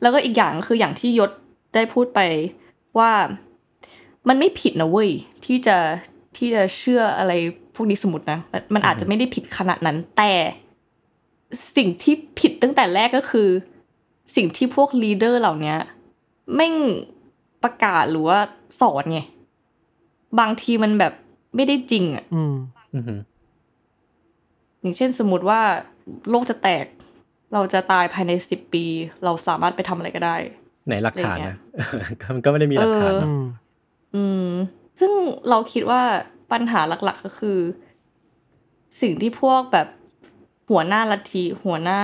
แล้วก็อีกอย่างคืออย่างที่ยศได้พูดไปว่ามันไม่ผิดนะเว้ยที่จะที่จะเชื่ออะไรพวกนี้สมมตินะ มันมันอาจจะไม่ได้ผิดขนาดนั้น แต่สิ่งที่ผิดตั้งแต่แรกก็คือ สิ่งที่พวกลีดเดอร์เหล่านี้แม่งประกาศหรือว่าสอนไง บางทีมันแบบไม่ได้จริงอะอืมอือฮึอย่างเช่นสมมติว่าโลกจะแตก เราจะตายภายในสิบปี เราสามารถไปทำอะไรก็ได้ ไหนหลักฐานอะไรเงี้นะยมันก็ไม่ได้มีหลักฐานเออเนอะอืมอืม ซึ่งเราคิดว่าปัญหาหลัก ๆก็คือ สิ่งที่พวกแบบหัวหน้าลัทธิหัวหน้า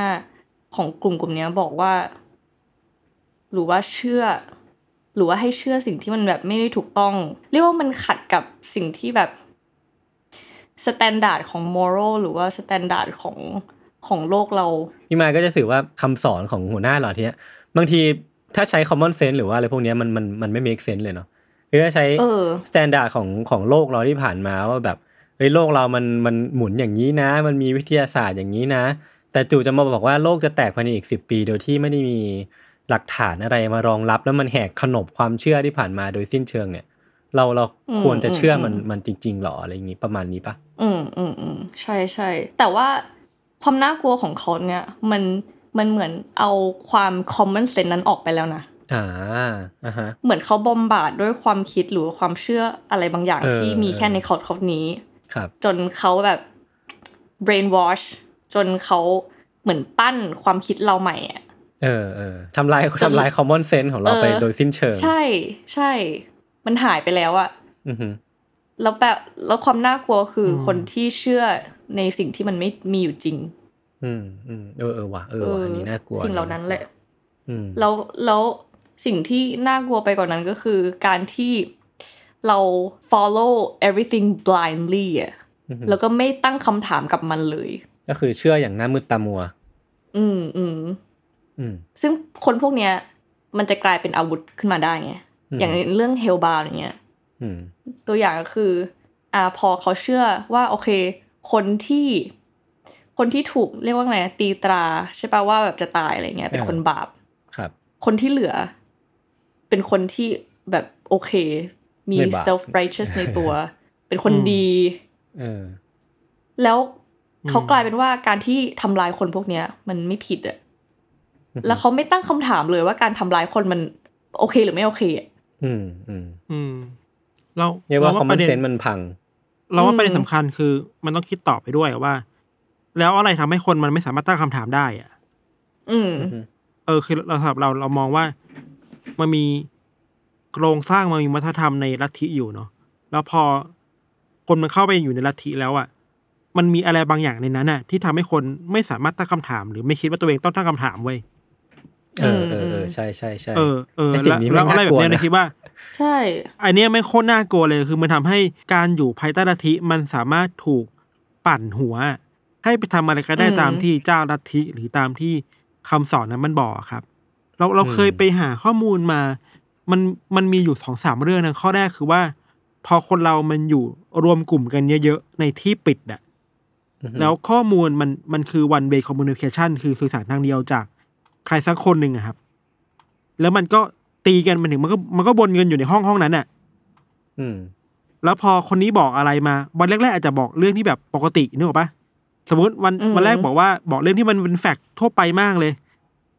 ของกลุ่มกลุ่มเนี้ยบอกว่า หรือว่าเชื่อ หรือว่าให้เชื่อสิ่งที่มันแบบไม่ได้ถูกต้อง เรียกว่ามันขัดกับสิ่งที่แบบ standard ของ moral หรือว่า standard ของ ของโลกเราพี่มายก็จะถือว่าคำสอนของหัวหน้าเหล่านี้บางทีถ้าใช้ common sense หรือว่าอะไรพวกเนี้ยมันมันมันไม่ make sense เลยเนาะคือถ้าใช้เออ standard ของของโลกเราที่ผ่านมาว่าแบบเฮ้ยโลกเรามันมันหมุนอย่างนี้นะ มันมีวิทยาศาสตร์อย่างนี้นะ แต่จู่จะมาบอกว่าโลกจะแตกภายในอีกสิปี โดยที่ไม่ได้มีหลักฐานอะไรมารองรับ แล้วมันแหกขนบความเชื่อที่ผ่านมาโดยสิ้นเชิงเนี่ย เราเราอืมควรจะเชื่ออมมันมันจริงๆหรออะไรอย่างนี้ประมาณนี้ปะอืมอืมอืมใช่ใช่แต่ว่า ความน่ากลัวของเขาเนี่ยมันมันเหมือนเอาความ common sense นั้นออกไปแล้วนะอ่าอ่าฮะเหมือนเขาบอมบาดด้วยความคิดหรือว่าความเชื่ออะไรบางอย่างเออที่มีแค่ในเขาเขานี้ ครับ จนเขาแบบ brainwash จนเขาเหมือนปั้นความคิดเราใหม่อะเออเออทำลายทำลาย common sense ของเราไปเออโดยสิ้นเชิง ใช่ใช่ มันหายไปแล้วอะอือฮึ แล้วแบบแล้วความน่ากลัวคืออมคนที่เชื่อในสิ่งที่มันไม่มีอยู่จริง อืมอืมเออเออว่ะเออว่ะอันนี้น่ากลัวสิ่งเหล่านั้นแหละอืมแล้วแล้วสิ่งที่น่ากลัวไปกว่านั้นก็คือ การที่เรา follow everything blindly อะอือฮึแล้วก็ไม่ตั้งคำถามกับมันเลย ก็คือเชื่ออย่างหน้ามืดตามัว อืมอืมอืมซึ่งคนพวกเนี้ย มันจะกลายเป็นอาวุธขึ้นมาได้ไงอืมอย่างเรื่องเฮลบาร์อย่างเงี้ยอืม ตัวอย่างก็คือ อ่าพอเขาเชื่อว่าโอเค คนที่ คนที่ถูกเรียกว่าไงนะตีตรา ใช่ปะว่าแบบจะตายอะไรเงี้ยเป็นเออคนบาปครับ คนที่เหลือ เป็นคนที่แบบโอเค มีไม่บาป self righteous ในตัว เป็นคนดีเออแล้วเขากลายเป็นว่าการที่ทำลายคนพวกเนี้ย มันไม่ผิดอะแล้วเขาไม่ตั้งคำถามเลยว่าการทำลายคนมัน โอเคหรือไม่โอเคอะอืมอืมอืม เราเรียกว่าร common ประเด็น sense มันพัง เราว่าอืมประเด็นสำคัญคือมันต้องคิดต่อไปด้วยว่า แล้วอะไรทำให้คนมันไม่สามารถตั้งคำถามได้อะอืม เออคือเราสำหรับเราเรามองว่ามันมีโครงสร้างมันมีวัฒนธรรมในลัทธิอยู่เนาะแล้วพอคนมันเข้าไปอยู่ในลัทธิแล้วอะมันมีอะไรบางอย่างในนั้นอะที่ทำให้คนไม่สามารถตั้งคำถาม หรือไม่คิดว่าตัวเองต้องตั้งคำถามเว้ย เออเออเออใช่ใช่ใช่เออเออไอ้สิ่แล้วงนี้แล้วไม่อะไรน่าแบกลับวเนี้ยนะนะคิดว่า ใช่ อันเนี้ยไม่โคตรน่ากลัวเลยคือมันทำให้การอยู่ภายใต้ลัทธิมันสามารถถูกปั่นหัว ให้ไปทำอะไรก็ได้อืมตามที่เจ้าลัทธิหรือตามที่คำสอนนั้นมันบอกอะครับ เราเราเคยไปหาข้อมูลมา มันมันมีอยู่สองสามเรื่องนะข้อแรกคือว่า พอคนเรามันอยู่รวมกลุ่มกันเยอะๆในที่ปิดอะอือฮึแล้วข้อมูลมันมันคือ one way communication คือสื่อสารทางเดียวจาก ใครสักคนหนึ่งอะครับ แล้วมันก็ตีกันมันถึงมันก็มันก็บนเงินอยู่ในห้องห้องนั้นอะอืม แล้วพอคนนี้บอกอะไรมา วันแรกๆอาจจะบอกเรื่องที่แบบปกตินึกออกปะสมมติวันอืม วันแรกบอกว่าบอกเรื่องที่มันเป็นแฟกต์ทั่วไปมากเลย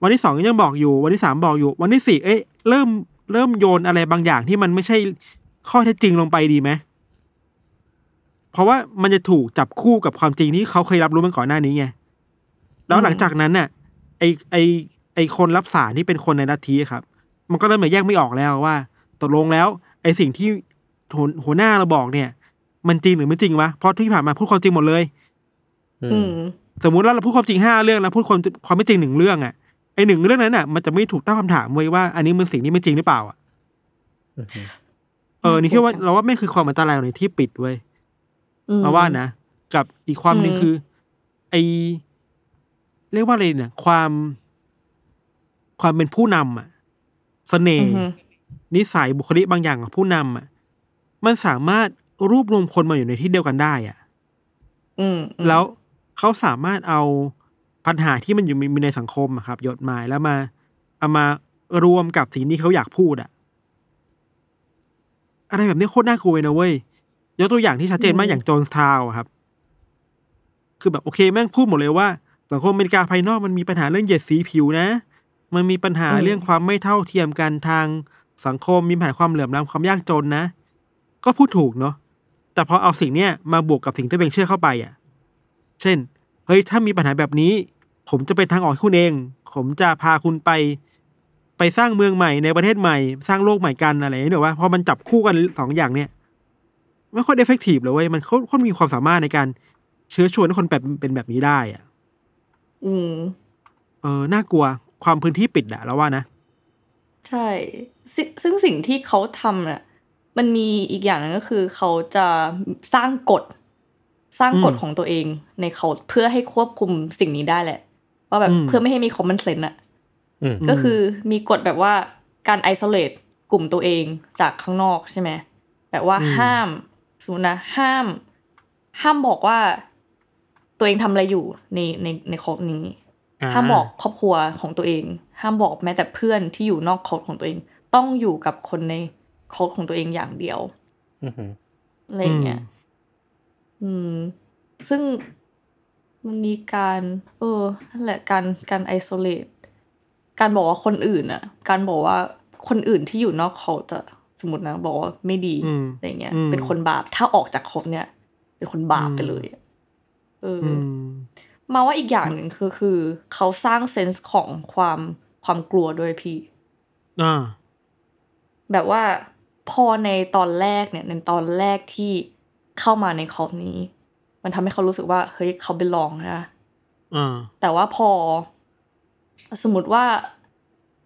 วันที่สองยังบอกอยู่ วันที่สามบอกอยู่ วันที่สี่เอ้ยเริ่มเริ่มโยนอะไรบางอย่างที่มันไม่ใช่ข้อเท็จจริงลงไปดีไหมเพราะว่ามันจะถูกจับคู่กับความจริงที่เขาเคยรับรู้มาก่อนหน้านี้ไงแล้วหลังจากนั้นน่ะไอไอ ไอคนรับสารที่เป็นคนในลัทธิครับ มันก็เริ่มมาแยกไม่ออกแล้วว่าตกลงแล้ว ไอสิ่งที่หัวหัวหน้าเราบอกเนี่ย มันจริงหรือไม่จริงวะเพราะที่ผ่านมาพูดความจริงหมดเลย อือืมมสมมุติว่าเราพูดความจริงห้าเรื่องแล้วพูดความความไม่จริงหนึ่งเรื่องอะไอหนึ่งเรื่องนั้นอะ มันจะไม่ถูกตั้งคำถามไว้ว่า อันนี้มันสิ่งที่ไม่จริงหรือเปล่าอะอือฮึเออนี่คิดว่าเราว่าไม่คือความอันตรายในที่ปิดเว้ยอืมเราว่านะกับอีกความหนึ่งอืมคือ ไอเรียกว่าอะไรเนี่ยความ ความเป็นผู้นำอะเสน่อืห์อฮึนิสัยบุคลิกบางอย่างของผู้นำอะมันสามารถรวบรวมคนมาอยู่ในที่เดียวกันได้อะอืมอืมแล้วเขาสามารถเอาปัญหาที่มันอยู่มีในสังคมอะครับหยดหมายแล้วมา เอามารวมกับสิ่งที่เขาอยากพูดอะอะไรแบบนี้โคตรน่ากลัวเลยนะเว้ยยกตัวอย่างที่ชัดเจนมากอืมอย่างโจนส์ทาวน์อะครับ คือแบบโอเคแม่งพูดหมดเลยว่าสังคมอเมริกาภายนอกมันมีปัญหาเรื่องเหยียดสีผิวนะ มันมีปัญหาเรื่องความไม่เท่าเทียมกันทางสังคม มีปัญหาความเหลื่อมล้ำความยากจนนะ ก็พูดถูกเนาะแต่พอเอาสิ่งเนี้ยมาบวกกับสิ่งที่ตัวเองเชื่อเข้าไปอะ เช่น เฮ้ย ถ้ามีปัญหาแบบนี้ ผมจะเป็นทางออกให้คุณเอง ผมจะพาคุณไป ไปสร้างเมืองใหม่ในประเทศใหม่ สร้างโลกใหม่กันอะไรอย่างเงี้ยหรือว่าพอมันจับคู่กันสองอย่างเนี่ยไม่ค่อยเอฟเฟกตีฟเลยเว้ยมันเขาเขามีความสามารถในการเชื้อชวนให้คนแบบเป็นแบบนี้ได้อะ อืม เออ น่ากลัว ความพื้นที่ปิดอะแล้วว่านะ ใช่ซึ่งซึ่งสิ่งที่เขาทำน่ะมันมีอีกอย่างหนึงก็คือเขาจะสร้างกฎสร้างกฎอืมของตัวเองในเขาเพื่อให้ควบคุมสิ่งนี้ได้แหละ ว่าแบบอืมเพื่อไม่ให้มีคอมเมนต์เลนอะอืมก็คือมีกฎแบบว่าการไอโซเลตกลุ่มตัวเองจากข้างนอกใช่ไหมแบบว่าอืมห้ามสมมตินะห้าม ห้ามบอกว่าตัวเองทำอะไรอยู่ในในในครอบนี้ ห้ามบอกครอบครัวของตัวเอง ห้ามบอกแม้แต่เพื่อนที่อยู่นอกครอบของตัวเอง ต้องอยู่กับคนในครอบของตัวเองอย่างเดียวอือหืออะไรอย่างเงี้ยอืม ซึ่งมันมีการ เออนั่นแหละการการ isolate การบอกว่าคนอื่นอะการบอกว่าคนอื่นที่อยู่นอกเขาจะสมมตินะบอกว่าไม่ดีอืมอะไรเงี้ยอืมเป็นคนบาปถ้าออกจาก cult เนี่ย เป็นคนบาปไปเลยอะเออออื มมาว่าอีกอย่างหนึ่งคือคือ เขาสร้าง sense ของความความกลัวด้วยพี่อ่าแบบว่าพอในตอนแรกเนี่ยในตอนแรกที่เข้ามาในคอร์สนี้ มันทำให้เขารู้สึกว่า เฮ้ยเขาเป็นลองนะอ่าแต่ว่าพอ สมมติว่า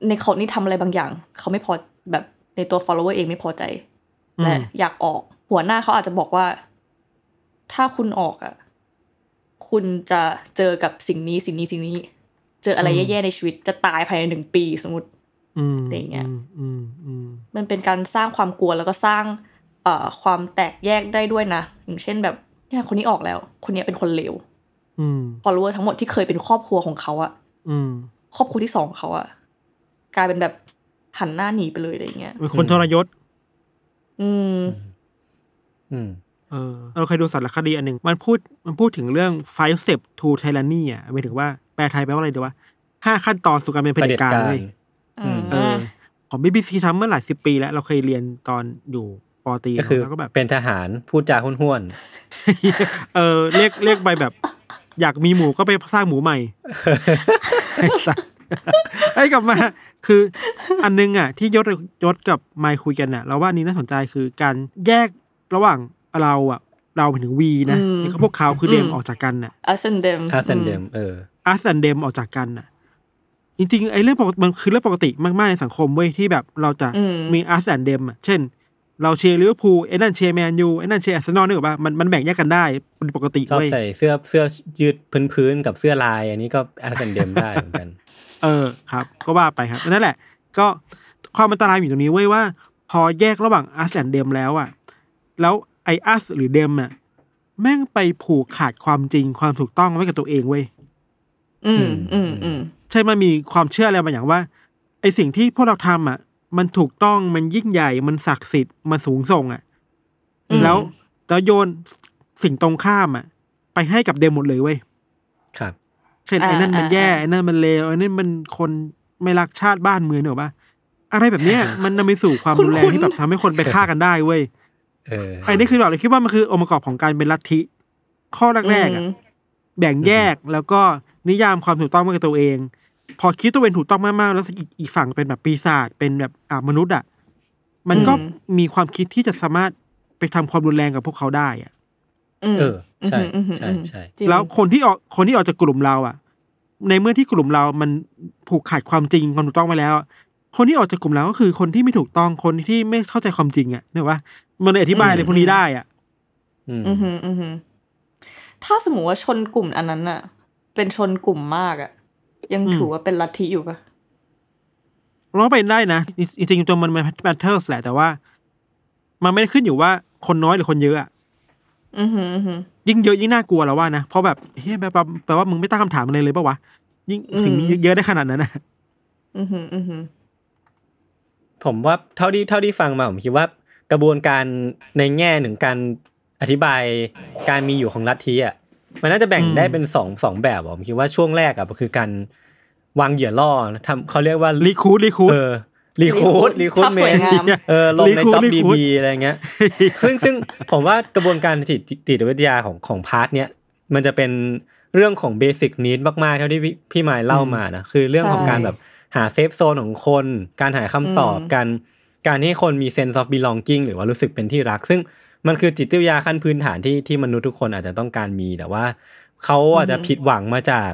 ในคอร์สนี้ทำอะไรบางอย่าง เขาไม่พอแบบในตัว follower เองไม่พอใจอืมและอยากออก หัวหน้าเขาอาจจะบอกว่า ถ้าคุณออกอะ คุณจะเจอกับสิ่งนี้สิ่งนี้สิ่งนี้ เจออะไรแย่ๆในชีวิตจะตายภายในหนึ่งปีสมมติอืมอะไรอย่างเงี้ยอืมอืมอืมมันเป็นการสร้างความกลัวแล้วก็สร้างเอ่อความแตกแยกได้ด้วยนะ อย่างเช่นแบบเนี่ยคนนี้ออกแล้ว คนนี้เป็นคนเลวอืม follower ทั้งหมดที่เคยเป็นครอบครัวของเขาอะอืมครอบครัวที่สองของเขาอะกลายเป็นแบบหันหน้าหนีไปเลยอะไรอย่างเงี้ยเป็นคนทรยศ อืม อืม เออเราเคยดูสารคดีอันหนึ่งมันพูดมันพูดถึงเรื่อง five step to tyranny อะหมายถึงว่าแปลไทยแปลว่าอะไรดีวะห้าขั้นตอนสู่การเป็นเผด็จการเผด็จการเลยอืมเออของ BBC ทำเมื่อหลายสิบปีแล้ว เราเคยเรียนตอนอยู่ปอตรีก็คือแล้วก็แบบเป็นทหารพูดจาห้วนเออเรียกเรียกไปแบบ อยากมีหมูก็ไปสร้างหมูใหม่ไอ้สัสไอ้กลับมา คืออันนึงอะ ที่ยศยศกับไมค์คุยกันอะเราว่าอันนี้น่าสนใจคือการแยกระหว่าง เราอะเราเป็นถึงวีนะอืมนี่เขาพวกเขาคือเดมอืมออกจากกันน่ะอาเซนเดมๆอาเซนเดมเออ us and them ออกจากกันน่ะ จริงๆไอ้เรื่องปกติมันคือเรื่องปกติมากๆในสังคมเว้ยที่แบบเราจะอืมมี us and them อะเช่น เราเชียร์ลิเวอร์พูลไอ้นั่นเชียร์แมนยูไอ้นั่นเชียร์อาร์เซนอลนึกออกปะมันมันแบ่งแยกกันได้เป็นปกติชอบเว้ยใส่เสื้อเสื้อยืดพื้นๆกับเสื้อลาย อันนี้ก็ us and them ได้เหมือนกัน เออครับ ก็ว่าไปครับนั่นแหละ ก็ความอันตรายอยู่ตรงนี้เว้ยว่า พอแยกระหว่าง us and them แล้วอะแล้ว ไอ้ us หรือ them อะแม่งไปผูกขาดความจริงความถูกต้องไว้กับตัวเองเว้ยอืมอืมอืมใช่มันมีความเชื่ออะไรบางอย่างว่าไอสิ่งที่พวกเราทำอะ มันถูกต้องมันยิ่งใหญ่มันศักดิ์สิทธิ์มันสูงส่งอะอืมแล้วแล้วโยนสิ่งตรงข้ามอะ ไปให้กับเดมหมดเลยเว้ยครับ เช่นไอ้นั่นมันแย่ไอ้นั่นมันเลวไอ้นั่นมันคนไม่รักชาติบ้านเมืองเนกอะปะอะไรแบบเนี้ยมันนำไปสู่ความรุนแรงที่แบบทำให้คนไปฆ่ากันได้เว้ยเออ ไอ้นี่คือแบบเราคิดว่ามันคือองค์ประกอบของการเป็นลัทธิ ข้อแรกๆอะอืมแบ่งแยกแล้วก็นิยามความถูกต้องไว้กับตัวเอง พอคิดตัวเองถูกต้องมากๆ แล้วอีกอีกฝั่งเป็นแบบปีศาจเป็นแบบอ่ามนุษย์อะมันก็อืมมีความคิดที่จะสามารถไปทำความรุนแรงกับพวกเขาได้อะมเออ ใช่อืมอืมใช่ใช่จริงแล้วคนที่ออกคนที่ออกจากกลุ่มเราอะ ในเมื่อที่กลุ่มเรามันผูกขาดความจริงความถูกต้องไปแล้ว คนที่ออกจากกลุ่มเราก็คือคนที่ไม่ถูกต้องคนที่ไม่เข้าใจความจริงอะเนี่ยว่ามันเลยอธิบายอะไรพวกนี้ได้อะ อืมอือหืออือหือถ้าสมมติว่าชนกลุ่มอันนั้นน่ะเป็นชนกลุ่มมากอะยังอืมถือว่าเป็นลัทธิอยู่ปะเราก็เป็นได้นะจริงๆตัวมันมันแมทเทอร์สแหละแต่ว่า มันไม่ได้ขึ้นอยู่ว่าคนน้อยหรือคนเยอะอะอือหืออือหือยิ่งเยอะยิ่งน่ากลัวแล้วว่านะเพราะแบบเฮ้ยแปลว่าแปลว่ามึงไม่ตั้งคำถามอะไรเลยปะวะยิ่งสิ่งนี้เยอะได้ขนาดนั้นนะอือหืออือหือ ผมว่าเท่าที่เท่าที่ฟังมาผมคิดว่ากระบวนการในแง่หนึ่งการอธิบายการมีอยู่ของลัทธิอะมันน่าจะแบ่งอืมได้เป็นสองสองแบบอะผมคิดว่าช่วงแรกอะมันคือการวางเหยื่อล่อทำเขาเรียกว่า recruit recruit เออ recruit recruit ภาพเมสวยนงามเออลงใน Recruit job Recruit DB อะไรเงี้ย ซึ่งซึ่งผมว่ากระบวนการจิตจิตวิทยาของของ part เนี้ยมันจะเป็นเรื่องของเบสิ c นิดมากๆ เท่าที่พี่พี่มายเล่ามานะคือเรื่องของใช่การแบบ หาเซฟโซนของคน การหาคำตอบอืมการการให้คนมี sense of belonging หรือว่ารู้สึกเป็นที่รัก ซึ่งมันคือจิตวิทยาขั้นพื้นฐานที่ที่มนุษย์ทุกคนอาจจะต้องการมีแต่ว่าเขาอาจจะผิดหวังมาจาก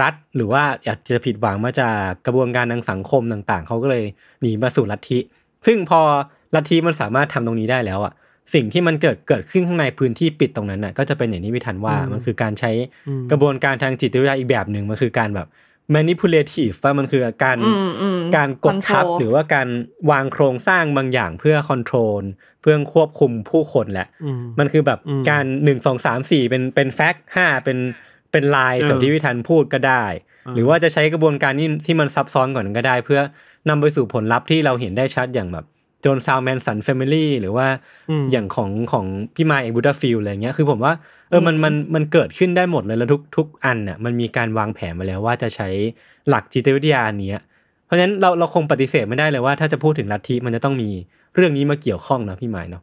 รัฐ หรือว่าอาจจะผิดหวังมาจากกระบวนการทางสังคมต่าง ๆเขาก็เลยหนีมาสู่ลัทธิ ซึ่งพอลัทธิมันสามารถทำตรงนี้ได้แล้วอะสิ่งที่มันเกิดเกิดขึ้นข้างในพื้นที่ปิดตรงนั้นน่ะก็จะเป็นอย่างที่พิธันว่าอืมมันคือการใช้อืมกระบวนการทางจิตวิทยาอีกแบบหนึ่งมันคือการแบบ manipulative ว่ามันคือการอืมอืมการกดทับ control หรือว่าการวางโครงสร้างบางอย่างเพื่อ control เพื่อควบคุมผู้คนแหละอืมมันคือแบบอืมการหนึ่งสองสามสี่เป็นเป็นแฟกต์ห้าเป็นเป็นลายเออส่วนที่พิธันพูดก็ได้อ่าหรือว่าจะใช้กระบวนการนี้ที่มันซับซ้อนกว่านั้นก็ได้ เพื่อนำไปสู่ผลลัพธ์ที่เราเห็นได้ชัดอย่างแบบ Jonestown Manson Family หรือว่าอืมอย่างของของพี่มายเอง Buddhafield อะไรเงี้ยคือผมว่าเออมันมันมันเกิดขึ้นได้หมดเลยแล้วทุกทุกอันน่ะมันมีการวางแผนมาแล้วว่าจะใช้หลักจิตวิทยาอันเนี้ย เพราะฉะนั้นเราเราคงปฏิเสธไม่ได้เลยว่าถ้าจะพูดถึงลัทธิมันจะต้องมีเรื่องนี้มาเกี่ยวข้องนะพี่มายเนาะ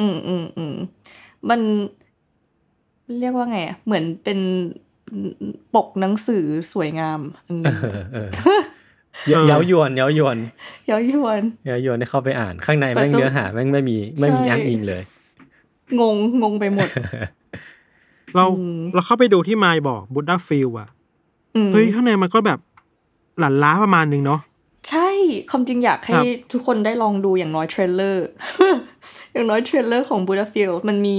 อืมอืมอืมมันเรียกว่าไงอะเหมือนเป็นปกหนังสือสวยงามอันหนึง เออเออเยาเย้ายวนเย้ายวนเย้ายวนเย้ายวนได้เข้าไปอ่าน ข้างในแม่งประตูเนื้อหาแม่งไม่มีไม่มีใช่อ้างอิงเลย งงงงไปหมด เราอืมเราเข้าไปดูที่มายบอก Buddhafield อะอืมเฮ้ยข้างในมันก็แบบหลั่นล้าประมาณหนึ่งเนาะใช่ความจริงอยากให้ครับทุกคนได้ลองดูอย่างน้อย trailer อย่างน้อย trailer ของ Buddhafield มันมี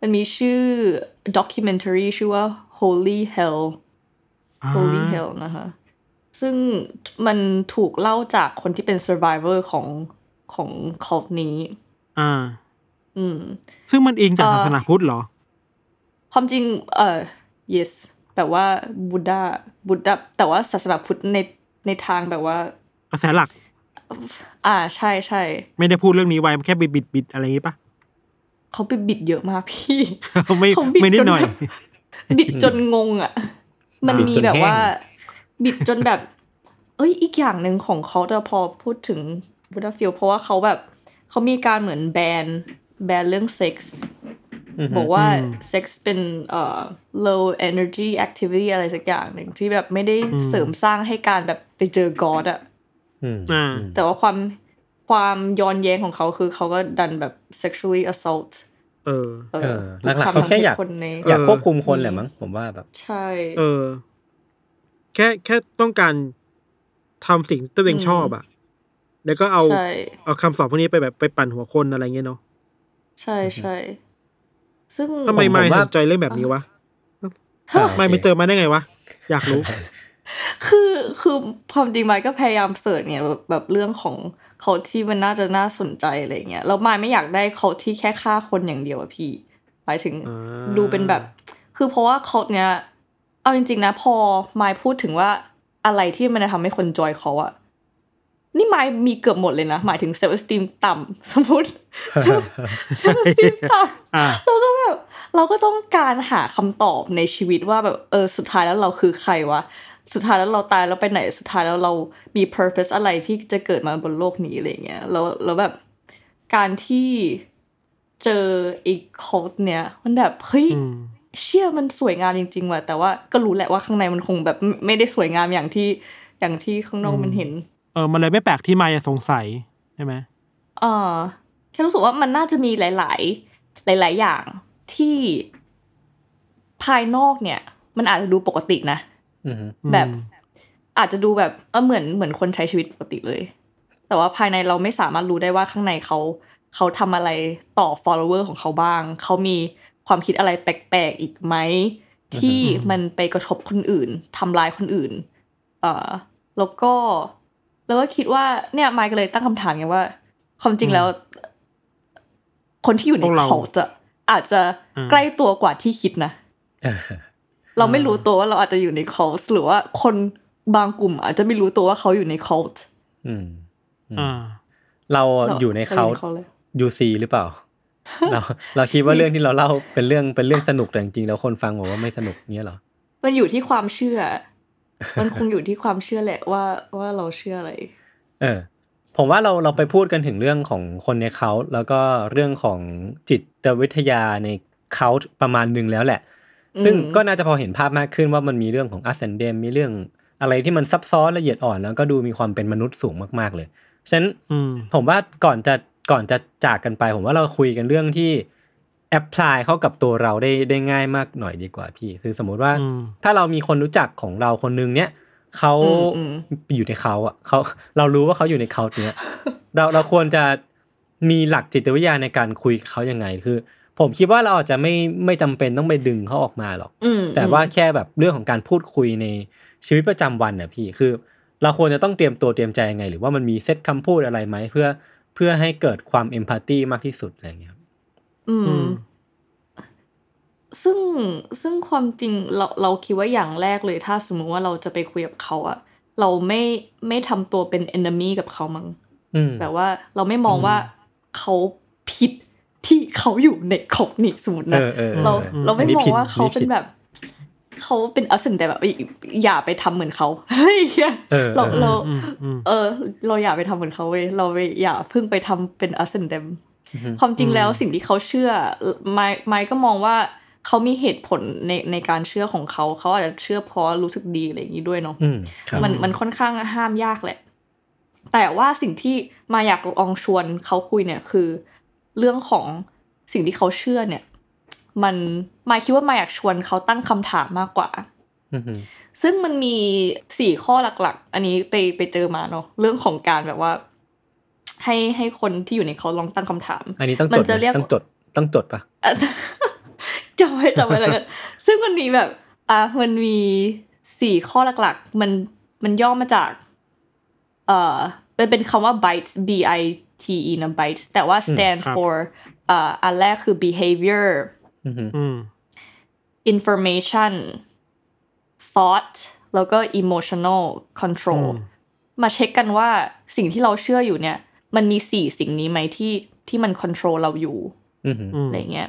มันมีชื่อ documentary ชื่อว่า Holy Hell อ่า Holy Hell นะคะ ซึ่งมันถูกเล่าจากคนที่เป็น survivor ของของ cult นี้ อ่า อืม ซึ่งมันอิงจากเอ่อศาสนาพุทธเหรอ ความจริง เอ่อ yes แต่ว่าบุ d ดาบุ d ดาแต่ว่าศาสนาพุทธในในทางแบบว่ากระแสหลัก อ่าใช่ใช่ไม่ได้พูดเรื่องนี้ไว้มันแค่บิดบิดบิดอะไรอย่างงี้ปะเขาไปบิดเยอะมากพี่ไม่เขาบิดไม่นิดจนหน่อยแบบบิดจนงงอะ มันบิดมีจนแบบแห้งว่า บิดจนแบบ เอ้ยอีกอย่างหนึ่งของเขาจะพอพูดถึง Buddhafield เพราะว่าเขาแบบเขามีการเหมือน ban ban เรื่องเซ็กส์บอกว่าเซ็กส์เป็นเอ่อ low energy activity อะไรสักอย่างหนึ่งที่แบบไม่ได้เสริมสร้างให้การแบบไปเจอกอดอะอืมอ่าแต่ว่าความความย้อนแย้งของเขาคือเขาก็ดันแบบ sexually assault เออ เอเอออหลักๆเขาแค่อยากคนในอยากเออควบคุมคนแหละมั้งผมว่าแบบ ใช่ เออ แค่แค่ต้องการ ทำสิ่งที่ตัวเองชอบอะแล้วก็เอาใช่เอาคำสอนพวกนี้ไปแบบไปปั่นหัวคนอะไรเงี้ยเนาะใช่ใช่ซึ่งทำไมผมไม่ว่าสนใจเรื่องแบบนี้วะอ่าไม่ไปเจอมาได้ไงวะ อยากรู้ คือคือความจริงไมค์ก็พยายามเสิร์ชเนี่ยแบบแบบเรื่องของเขาที่มันน่าจะน่าสนใจอะไรเงี้ยแล้วไมค์ไม่อยากได้เขาที่แค่ฆ่าคนอย่างเดียวอะพี่หมายถึงอ่าดูเป็นแบบ คือเพราะว่าเขาเนี้ยเอาจริงๆนะพอไมค์พูดถึงว่า อะไรที่มันจะทำให้คนจอยเขาอะนี่ไมค์มีเกือบหมดเลยนะ หมายถึงเซลล์สตีมต่ำสมมติเซลล์สตีมต่ำอ่าเราก็แบบเราก็ต้องการหาคำตอบในชีวิตว่าแบบเออสุดท้ายแล้วเราคือใครวะสุดท้ายแล้วเราตายแล้วไปไหนสุดท้ายแล้วเรามี purpose อะไรที่จะเกิดมาบนโลกนี้อะไรเงี้ยแล้วแล้วแบบการที่เจออีกโค้ดเนี้ยมันแบบเฮ้ยอืม เชื่อมันสวยงามจริง ๆ ว่ะแต่ว่าก็รู้แหละว่าข้างในมันคงแบบไม่ไม่ได้สวยงามอย่างที่อย่างที่ข้างนอกมันเห็น เออมันเลยไม่แปลกที่มายจะสงสัยใช่ไหมเออแค่รู้สึกว่ามันน่าจะมีหลาย ๆ หลาย ๆ อย่างที่ภายนอกเนี่ย มันอาจจะดูปกตินะอืมแบบอาจจะดูแบบเออเหมือนเหมือนคนใช้ชีวิตปกติเลย แต่ว่าภายในเราไม่สามารถรู้ได้ว่าข้างในเขาเขาทำอะไรต่อ follower ของเขาบ้าง เขามี ความคิดอะไรแปลกๆอีกไหมที่มันไปกระทบคนอื่นทำลายคนอื่น เอ่อแล้วก็แล้วก็คิดว่าเนี่ยไมค์ก็เลยตั้งคำถามไงว่า ความจริงแล้ว คนที่อยู่ในพวกเราเขาจะอาจจะอืมใกล้ตัวกว่าที่คิดนะเออเราไม่รู้ตัวว่าเราอาจจะอยู่ใน cult หรือว่าคนบางกลุ่ม อาจจะไม่รู้ตัวว่าเขาอยู่ใน cult อืมอ่าเราอยู่ในเขาเลยยูซีหรือเปล่า เราเราคิดว่าเรื่องที่เราเล่าเป็นเรื่องเป็นเรื่องสนุกแต่จริงๆแล้วคนฟังบอกว่าไม่สนุกเงี้ยเหรอ มันอยู่ที่ความเชื่อ มันคงอยู่ที่ความเชื่อแหละว่าว่าเราเชื่ออะไร เออ ผมว่าเราเราไปพูดกันถึงเรื่องของคนในเขาแล้วก็เรื่องของจิตวิทยาในเขาประมาณหนึ่งแล้วแหละ ซึ่งอืมก็น่าจะพอเห็นภาพมากขึ้นว่ามันมีเรื่องของ ascendant มีเรื่องอะไรที่มันซับซ้อนละเอียดอ่อนแล้วก็ดูมีความเป็นมนุษย์สูงมากๆเลยฉะนั้นอืมผมว่าก่อนจะ ก่อนจะจากกันไป ผมว่าเราคุยกันเรื่องที่แอพพลายเข้ากับตัวเราได้ได้ง่ายมากหน่อยดีกว่าพี่ คือสมมุติว่าอืมถ้าเรามีคนรู้จักของเราคนนึงเนี้ยเขาอืมอยู่ในเขาอะเขาเรารู้ว่าเขาอยู่ในเขาเนี้ยเราเราควรจะมีหลักจิตวิทยาในการคุยกับเขายังไงคือ ผมคิดว่าเราอาจจะไม่ไม่จำเป็นต้องไปดึงเขาออกมาหรอกอืมแต่ว่าแค่แบบเรื่องของการพูดคุยในชีวิตประจำวันน่ะพี่คือ เราควรจะต้องเตรียมตัวเตรียมใจยังไง หรือว่ามันมีเซตคำพูดอะไรไหมเพื่อ เพื่อให้เกิดความเอมพัตตีมากที่สุดอะไรอย่างเงี้ยครับอือืมมซึ่งซึ่งความจริงเราเราคิดว่าอย่างแรกเลย ถ้าสมมุติว่าเราจะไปคุยกับเขาอะเราไม่ไม่ทำตัวเป็น enemy กับเขามั้งอืมแบบว่าเราไม่มองว่าเขาผิดที่เขาอยู่ในของนี่สมมติเอนะอเออออเราเราไม่นนี้มองผิดว่าเขาผิเป็นดแบบ เขาเป็นอัสเซนแต่แบบอย่าไปทำเหมือนเขาอะไรอย่างเงี้ยเออเราเออเราอืมอืมเออ เราอย่าไปทำเหมือนเขาเว้ยเราไปอย่าเพิ่งไปทำเป็นอัสเซนเดมความจริงแล้วสิ่งที่เขาเชื่อไมไมค์ก็มองว่าเขามีเหตุผลในในการเชื่อของเขาเขาอาจจะเชื่อเพราะรู้สึกดีอะไรอย่างนี้ด้วยเนาะอืมครับมันมันค่อนข้างห้ามยากแหละ แต่ว่าสิ่งที่มาอยากลองชวนเขาคุยเนี่ยคือ เรื่องของสิ่งที่เขาเชื่อเนี่ย มันมาคิดว่ามาอยากชวนเขาตั้งคำถามมากกว่าอือฮึซึ่งมันมีสี่ข้อหลักๆ อันนี้ไปไปเจอมาเนาะเรื่องของการแบบว่า ให้ให้คนที่อยู่ในเขาลองตั้งคำถาม อันนี้ต้องมัจนดจะไหมเรียกต้องจดต้องจดปะอะจำไว้จำไว้แล้วกันซึ่งมันมีแบบ อะมันมีสี่ข้อหลักๆ มันมันย่อมาจาก เอ่อเป็นเป็นคำว่า bites b i t e นะ bites แต่ว่า stand ครับ for อ่าอันแรกคือ behavior อือฮึอืม information thought แล้วก็ emotional control อืมมาเช็คกันว่าสิ่งที่เราเชื่ออยู่เนี่ย มันมีสี่สิ่งนี้ไหมที่ที่มัน control เราอยู่อือฮึอืมอะไรเงี้ย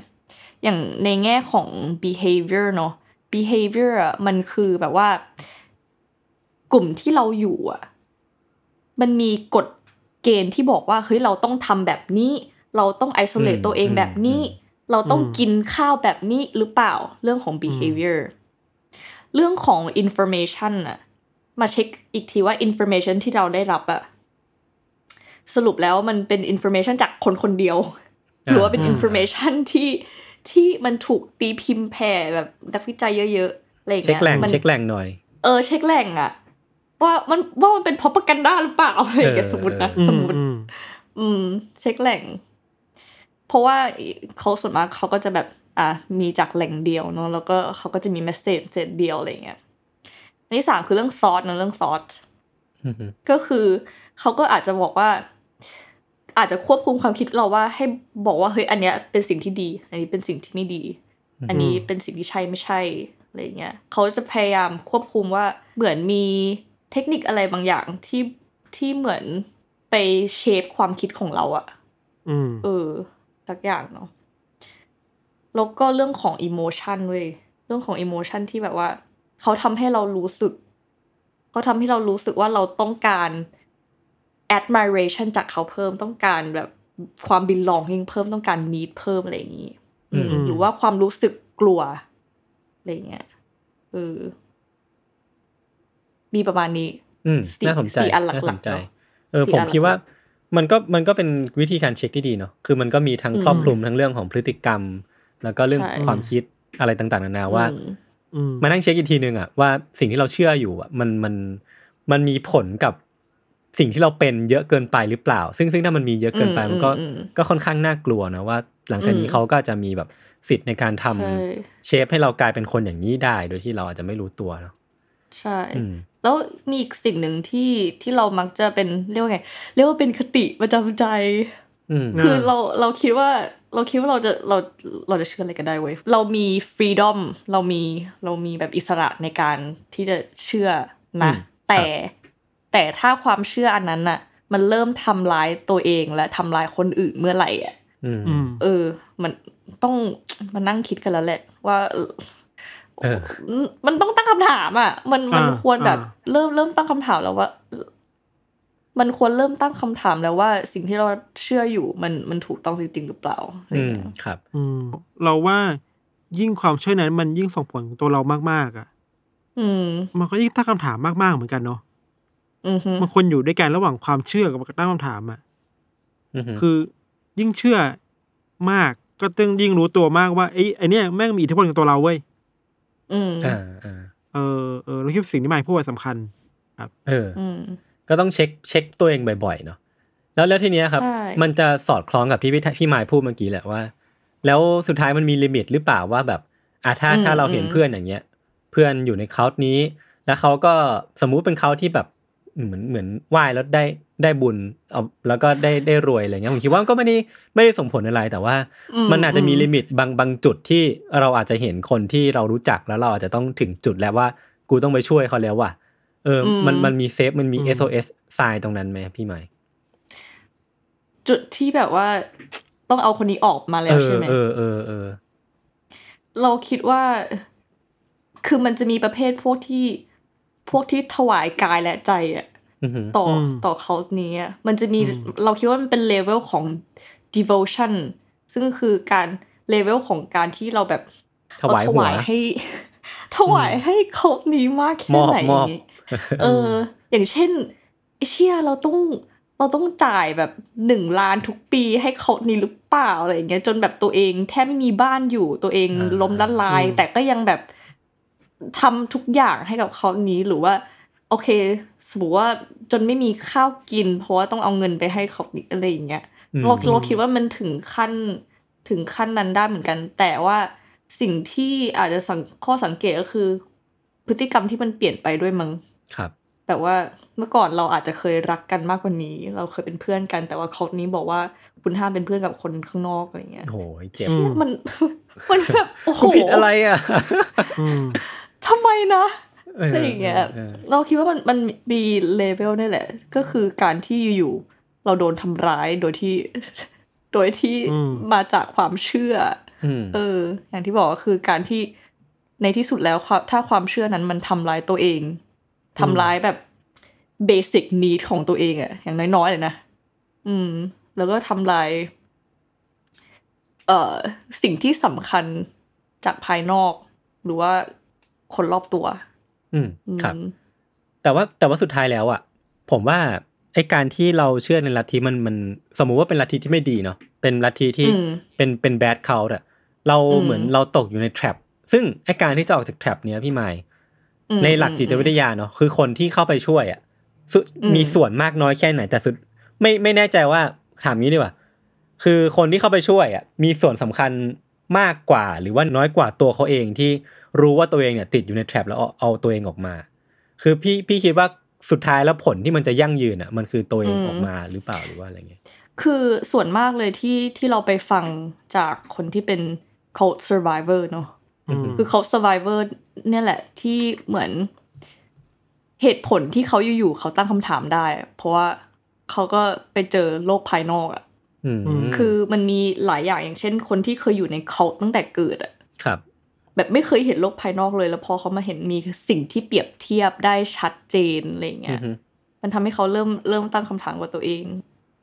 อย่างในแง่ของ behavior เนอะ behavior อะมันคือแบบว่า กลุ่มที่เราอยู่อะ มันมีกฎเกณฑ์ที่บอกว่าเฮ้ยเราต้องทำแบบนี้ เราต้อง isolate ตัวเองแบบนี้ เราต้องกินข้าวแบบนี้หรือเปล่าเรื่องของ behavior เรื่องของ information อะมาเช็คอีกทีว่า information ที่เราได้รับอะสรุปแล้วมันเป็น information จากคนคนเดียว หรือว่าเป็น information ที่ที่มันถูกตีพิมพ์แผ่แบบนักวิจัยเยอะๆอะไรอย่างเช็คเงี้ยแหล่งมันเช็คแหล่งหน่อย เออเช็คแหล่งอะว่ามันว่ามันเป็น propaganda หรือเปล่าอะไรอย่างเงี้ยเออสมมตินะอืสมมมติอืมอืม เช็คแหล่ง เพราะว่าเขาส่วนมากเขาก็จะแบบอะมีจากแหล่งเดียวเนอะแล้วก็เขาก็จะมี message เสร็จเดียวอะไรอย่างเงี้ยอันที่สามคือเรื่อง thought นะเรื่อง thought อือฮึก็คือเขาก็อาจจะบอกว่า อาจจะควบคุมความคิดเราว่าให้บอกว่าเฮ้ยอันเนี้ยเป็นสิ่งที่ดี อันนี้เป็นสิ่งที่ไม่ดี อันนี้เป็นสิ่งที่ใช่ไม่ใช่อะไรเงี้ยเขาจะพยายามควบคุมว่าเหมือนมีเทคนิคอะไรบางอย่างที่ที่เหมือนไปเชฟความคิดของเราอะอืมเออ สักอย่างเนาะแล้วก็เรื่องของอิโมชันเว้ยเรื่องของอิโมชันที่แบบว่า เขาทำให้เรารู้สึก เขาทำให้เรารู้สึกว่าเราต้องการ admiration จากเขาเพิ่มต้องการแบบความ belonging เพิ่มต้องการ need เพิ่มอะไรอย่างนี้อืมอืมหรือว่าความรู้สึกกลัวอะไรเงี้ยเออมีประมาณนี้อืมสี่น่าสนใจสี่อันหลักๆน่าสนใจเนอะเออสี่ผมอันคิดว่าหลัก มันก็มันก็เป็นวิธีการเช็คที่ดีเนาะคือมันก็มีทั้งอืมครอบคลุมทั้งเรื่องของพฤติกรรม แล้วก็เรื่องใช่ความคิดอะไรต่างๆนานาว่าอืมอืมมานั่งเช็คอีกทีนึงอะว่าสิ่งที่เราเชื่ออยู่อะมันมันมันมีผลกับสิ่งที่เราเป็นเยอะเกินไปหรือเปล่า ซึ่งซึ่งถ้ามันมีเยอะเกินไปอืมมันก็อืมอืมก็ค่อนข้างน่ากลัวนะว่า หลังจากนี้อืมเขาก็จะมีแบบสิทธิ์ในการทำใช่เชฟให้เรากลายเป็นคนอย่างนี้ได้ โดยที่เราอาจจะไม่รู้ตัวเนาะ ใช่อืมแล้วมีอีกสิ่งหนึ่งที่ที่เรามักจะเป็นเรียกว่าไง เรียกว่าเป็นคติประจำใจอืมคือเราเราคิดว่าเราคิดว่าเราจะเราเราจะเชื่ออะไรกันได้เว้ยเรามีฟรีดอมเรามีเรามีแบบอิสระในการที่จะเชื่อนะอืมแต่แต่ถ้าความเชื่ออันนั้นน่ะ มันเริ่มทำร้ายตัวเองและทำร้ายคนอื่นเมื่อไหร่อะอืมอืมเออ มันต้องมานั่งคิดกันแล้วแหละว่าเออเออ มันต้องตั้งคำถามอะ มันมันอ่าควรแบบอ่าเริ่มเริ่มตั้งคำถามแล้วว่า มันควรเริ่มตั้งคำถามแล้วว่าสิ่งที่เราเชื่ออยู่มันมันถูกต้องจริงๆหรือเปล่าอะไรอืมเงี้ยครับ อืมเราว่ายิ่งความเชื่อนั้นมันยิ่งส่งผลกับตัวเรามากๆอะ อืม มันก็ยิ่งตั้งคำถามมากๆเหมือนกันเนาะอือฮึมันควรอยู่ด้วยกันระหว่างความเชื่อกับการตั้งคำถามอะอือฮึคือยิ่งเชื่อมากก็ต้องยิ่งรู้ตัวมากว่าไอ้ไอเนี้ยแม่งมีอิทธิพลกับตัวเราเว้ย อืมอ่าอ่าเออเออเราคิดว่าสิ่งที่มายพูดว่าสำคัญเอออืมก็ต้องเช็คเช็คตัวเองบ่อยๆเนาะแล้วแล้วทีเนี้ยครับใช่มันจะสอดคล้องกับที่พี่พี่มายพูดเมื่อกี้แหละว่า แล้วสุดท้ายมันมี limit หรือเปล่าว่าแบบอะถ้าถ้าเราเห็นเพื่อนอย่างเงี้ย เพื่อนอยู่ใน cult นี้ แล้วเขาก็สมมุติเป็นเขาที่แบบ เหมือนเหมือนไหว้แล้วได้ได้บุญเอาแล้วก็ได้ได้รวยอะไรเงี้ยผมคิดว่าก็ไม่ได้ไม่ได้ส่งผลอะไรแต่ว่าอืมมันอาจจะมีอืม limit บางบางจุดที่เราอาจจะเห็นคนที่เรารู้จักแล้วเราอาจจะต้องถึงจุดแล้วว่า กูต้องไปช่วยเขาแล้วว่ะเอออมมันมันมี safe มันมีอืม SOS ทรายตรงนั้นไหมพี่มายจุดที่แบบว่าต้องเอาคนนี้ออกมาแล้เอวอใช่ไหมเออเออเออเราคิดว่า คือมันจะมีประเภทพวกที่ พวกที่ถวายกายและใจอะอือหือต่ออมต่อเขานี้อะมันจะมีเราคิดว่ามันเป็นเลเวลของ devotion ซึ่งคือการเลเวลของการที่เราแบบถวายหัวเรให้ ถวายให้เขานี้มากแค่มอบไหนมอบเออ อย่างเช่นไอ้เชี่ยเราต้องเราต้องจ่ายแบบหนึ่งล้านทุกปีให้เขานี้หรือเปล่าอะไรอย่างเงี้ยจนแบบตัวเองแทบไม่มีบ้านอยู่ตัวเองอ่าล้มละลายอืมแต่ก็ยังแบบ ทำทุกอย่างให้กับเขานี้หรือว่า โอเค สมมติว่าจนไม่มีข้าวกิน เพราะว่าต้องเอาเงินไปให้เขานี้อะไรอย่างเงี้ยอืมเราเราคิดว่ามันถึงขั้นถึงขั้นนั้นได้เหมือนกัน แต่ว่าสิ่งที่อาจจะสังข้อสังเกตก็คือ พฤติกรรมที่มันเปลี่ยนไปด้วยมั้งครับ แบบว่าเมื่อก่อนเราอาจจะเคยรักกันมากกว่านี้ เราเคยเป็นเพื่อนกัน แต่ว่าเขานี้บอกว่าคุณห้ามเป็นเพื่อนกับคนข้างนอกอะไรเงี้ยโอ้โหเจ็บอืมมันมันแบบโอ้โหกูผิดอะไรอะอืม ทำไมนะเอออะไรอย่างเงี้ยเออเราคิดว่ามันมันมีเลเวลนี่แหละ ก็คือการที่อยู่ๆเราโดนทำร้ายโดยที่ โดยที่อืมมาจากความเชื่ออืมเออ อย่างที่บอกก็คือการที่ในที่สุดแล้วความถ้าความเชื่อนั้นมันทำร้ายตัวเองทำร้ายแบบเบสิ c นีดของตัวเองอะอย่างน้อยๆเลยนะอืม แล้วก็ทำลาย เอ่อสิ่งที่สำคัญจากภายนอก หรือว่า คนรอบตัวอืมอืมครับ แต่ว่าแต่ว่าสุดท้ายแล้วอะผมว่าไอการที่เราเชื่อในลัทธิมันมันสมมุติว่าเป็นลัทธิที่ไม่ดีเนาะเป็นลัทธิที่อืมเป็นเป็นแบดเขาอะเราอืมเหมือนเราตกอยู่ในแทรปซึ่งไอการที่จะออกจากแทรปเนี้ยพี่ไมค์อืมในหลักจิตวิทยาเนาะคือคนที่เข้าไปช่วยอะสุอืมมีส่วนมากน้อยแค่ไหนแต่สุด ไม่ไม่แน่ใจว่าถามงี้ดีกว่าคือคนที่เข้าไปช่วยอะมีส่วนสำคัญมากกว่า หรือว่าน้อยกว่าตัวเขาเองที่ รู้ว่าตัวเองเนี่ยติดอยู่ในแทรปแล้วเอาเอาตัวเองออกมา คือพี่พี่คิดว่าสุดท้ายแล้วผลที่มันจะยั่งยืนอะ มันคือตัวเองออกมาหรือเปล่าหรือว่าอะไรเงี้ยคือส่วนมากเลยที่ที่เราไปฟังจากคนที่เป็น cult survivor เนอะอืมคือ cult survivor เนี่ยแหละที่เหมือนเหตุผลที่เขาอยู่ๆเขาตั้งคำถามได้อะเพราะว่าเขาก็ไปเจอโลกภายนอกอะอืมคือมันมีหลายอย่างอย่างเช่น คนที่เคยอยู่ใน cult ตั้งแต่เกิดอะครับ แบบไม่เคยเห็นโลกภายนอกเลย แล้วพอเขามาเห็นมีสิ่งที่เปรียบเทียบได้ชัดเจนอะไรอย่างเงี้ยอือฮึมันทำให้เขาเริ่มเริ่มตั้งคำถามกับตัวเอง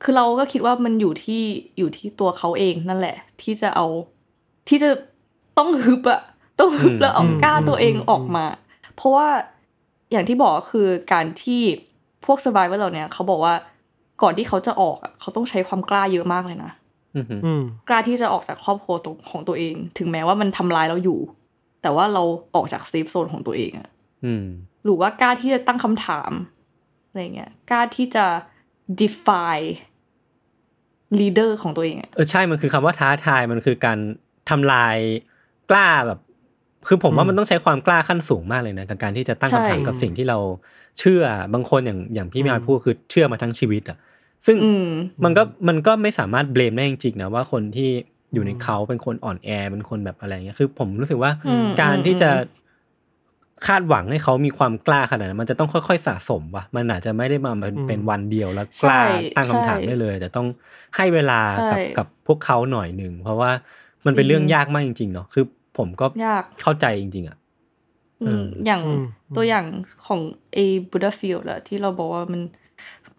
คือเราก็คิดว่ามันอยู่ที่อยู่ที่ตัวเขาเองนั่นแหละ ที่จะเอาที่จะต้องฮึบอะต้องฮึบแล้วเอากล้าตัวเองออกมา เพราะว่าอย่างที่บอกก็คือการที่พวก survivor เราเนี่ยเขาบอกว่าก่อนที่เขาจะออกอะเขาต้องใช้ความกล้าเยอะมากเลยนะอือฮึอืมกล้าที่จะออกจากครอบครัวตรงของตัวเอง ถึงแม้ว่ามันทำร้ายเราอยู่ แต่ว่าเราออกจากเซฟโซนของตัวเองอะอืมหรือว่ากล้าที่จะตั้งคำถามอะไรเงี้ยกล้าที่จะ defy leader ของตัวเองอะเออใช่มันคือคำว่าท้าทายมันคือการทำลายกล้าแบบ คือผมว่ามันต้องใช้ความกล้าขั้นสูงมากเลยนะกับการที่จะตั้งคำถามกับสิ่งที่เราเชื่อบางคนอย่างอย่างพี่อืมมายพูดคือเชื่อมาทั้งชีวิตอะซึ่งอืมมันก็มันก็ไม่สามารถเบลมได้จริงๆนะว่าคนที่ อยู่ในเขาเป็นคนอ่อนแอเป็นคนแบบอะไรเงี้ยคือ ผมรู้สึกว่าอืมการที่จะคาดหวังให้เขามีความกล้าขนาดนั้นมันจะต้องค่อยๆสะสมว่ะมันอาจจะไม่ได้มาเป็นเป็นวันเดียวแล้วกล้าใช่ตั้งคำถามใช่ได้เลยแต่ต้องให้เวลากับใช่กับพวกเขาหน่อยหนึ่งเพราะว่ามันเป็นเรื่องยากมากจริง ๆ เนาะคือผมก็ยากเข้าใจจริง ๆอะอืมเอออย่างอืมตัวอย่างของเอบูดาฟิลด์อะที่เราบอกว่ามัน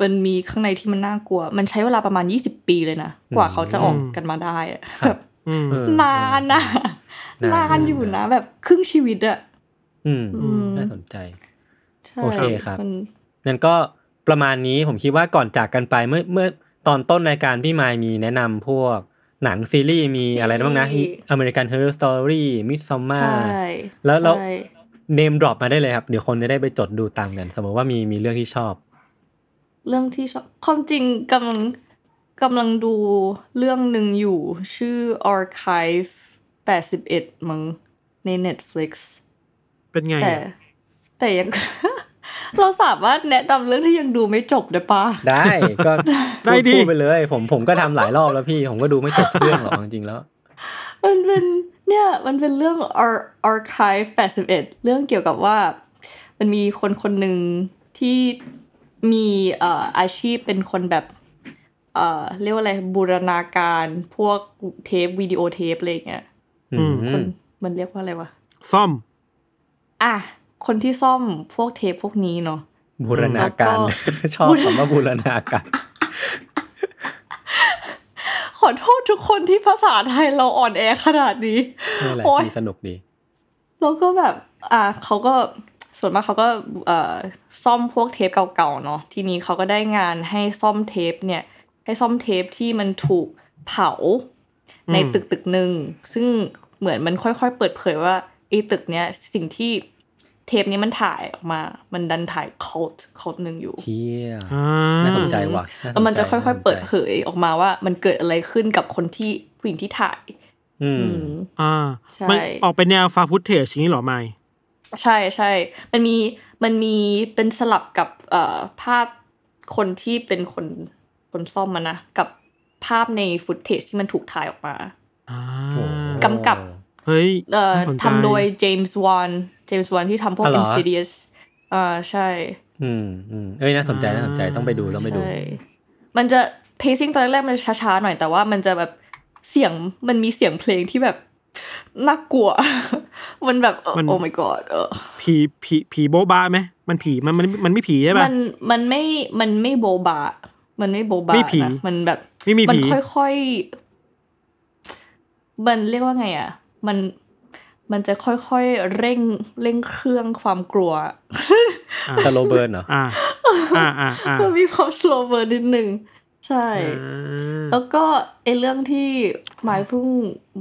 มันมีข้างในที่มันน่ากลัว มันใช้เวลาประมาณยี่สิบปีเลยนะ กว่าเขาจะออกกันมาได้อะครับแบบอืมเออนานนะนานนานอยู่นะ แบบครึ่งชีวิตอะอืมอืมน่าสนใจใช่โอเคครับมันงั้นก็ประมาณนี้ผมคิดว่าก่อนจากกันไปเมื่อเมื่อตอนต้นรายการพี่มายมีแนะนำพวกหนังซีรีส์มีอะไรบ้างนะ American Horror Story Midsommar ใช่แล้วแล้วใช่เนมดรอปมาได้เลยครับ เดี๋ยวคนจะได้ไปจดดูตามกัน สมมติว่ามีมีเรื่องที่ชอบ เรื่องที่ชอบความจริงกำลังกำลังดูเรื่องหนึ่งอยู่ ชื่อ Archive 81มั้งใน Netflix เป็นไง แต่อะแต่ยัง เราสามารถแนะนำเรื่องที่ยังดูไม่จบได้ปะได้ก็ได้พูดิพูดไปเลย ผมผมก็ทำหลายรอบแล้วพี่ ผมก็ดูไม่จบสักเรื่องหรอกจริงๆแล้ว มันเป็นเนี่ยมันเป็นเรื่อง Ar- Archive 81 เรื่องเกี่ยวกับว่า มันมีคนคนหนึ่งที่ มีเอ่ออาชีพเป็นคนแบบเอ่อเรียกว่าอะไรบูรณาการพวกเทปวิดีโอเทปอะไรอย่างเงี้ยอืมคนมันเรียกว่าอะไรวะซ่อม อะคนที่ซ่อมพวกเทปพวกนี้เนาะบูรณาการแล้วก็ชอบคำว่าบูรณาการขอโทษทุกคนที่ภาษาไทยเราอ่อนแอขนาดนี้นี่แหละโอ๊ยดีสนุกดีแล้วก็แบบ อะเขาก็ ส่วนมากเขาก็เอ่อซ่อมพวกเทปเก่าๆเนาะทีนี้เขาก็ได้งานให้ซ่อมเทปเนี่ย ให้ซ่อมเทปที่มันถูกเผาในอืมตึกตึกหนึ่งซึ่งเหมือนมันค่อยๆ เปิดเผยว่าไอ้ตึกเนี้ยสิ่งที่เทปนี้มันถ่ายออกมา มันดันถ่าย cult cult หนึ่งอยู่เที่ยอ่าน่าสนใจว่ะาสแล้วมันจะค่อยๆ เปิดน่าสนใจเผยออกมาว่ามันเกิดอะไรขึ้นกับคนที่ผู้หญิงที่ถ่าย อืมอืมอ่าใช่ มันออกเป็นแนวฟาฟุตเทจนี้เหรอไม่ ใช่ใช่ มันมีมันมีเป็นสลับกับเอ่อภาพคนที่เป็นคนคนซ่อมมันนะ กับภาพใน footage ที่มันถูกถ่ายออกมาอ่าโอ้กำกับเฮ้ยเอ่อน่าสนใจทำโดย James Wan James Wan ที่ทำพวกอ๋อเหรอ Insidious อ่าใช่ อืมอืมเอ้ยน่าสนใจน่าสนใจต้องไปดูต้องไปดูใช่มันจะ pacing ตอนแรกๆมันจะช้าๆหน่อยแต่ว่ามันจะแบบเสียงมันมีเสียงเพลงที่แบบน่ากลัว มันแบบเออมันโอ้ my god เออผีผีผีโบบาไหมมันผีมันมันมันไม่ผีใช่มัป่ะนมันไม่มันไม่โบบา มันไม่โบบาไม่ผีนะมันแบบไม่มีมันผีค่อยๆมันเรียกว่าไงอะ มันมันจะค่อยๆเร่งเร่งเครื่องความกลัวสโลเบิร์นเหรออ่าอ่าอ่าอ่ามันมีความ slow burn นิดนึง ใช่ แล้วก็ไอเรื่องที่หมายเพิ่ง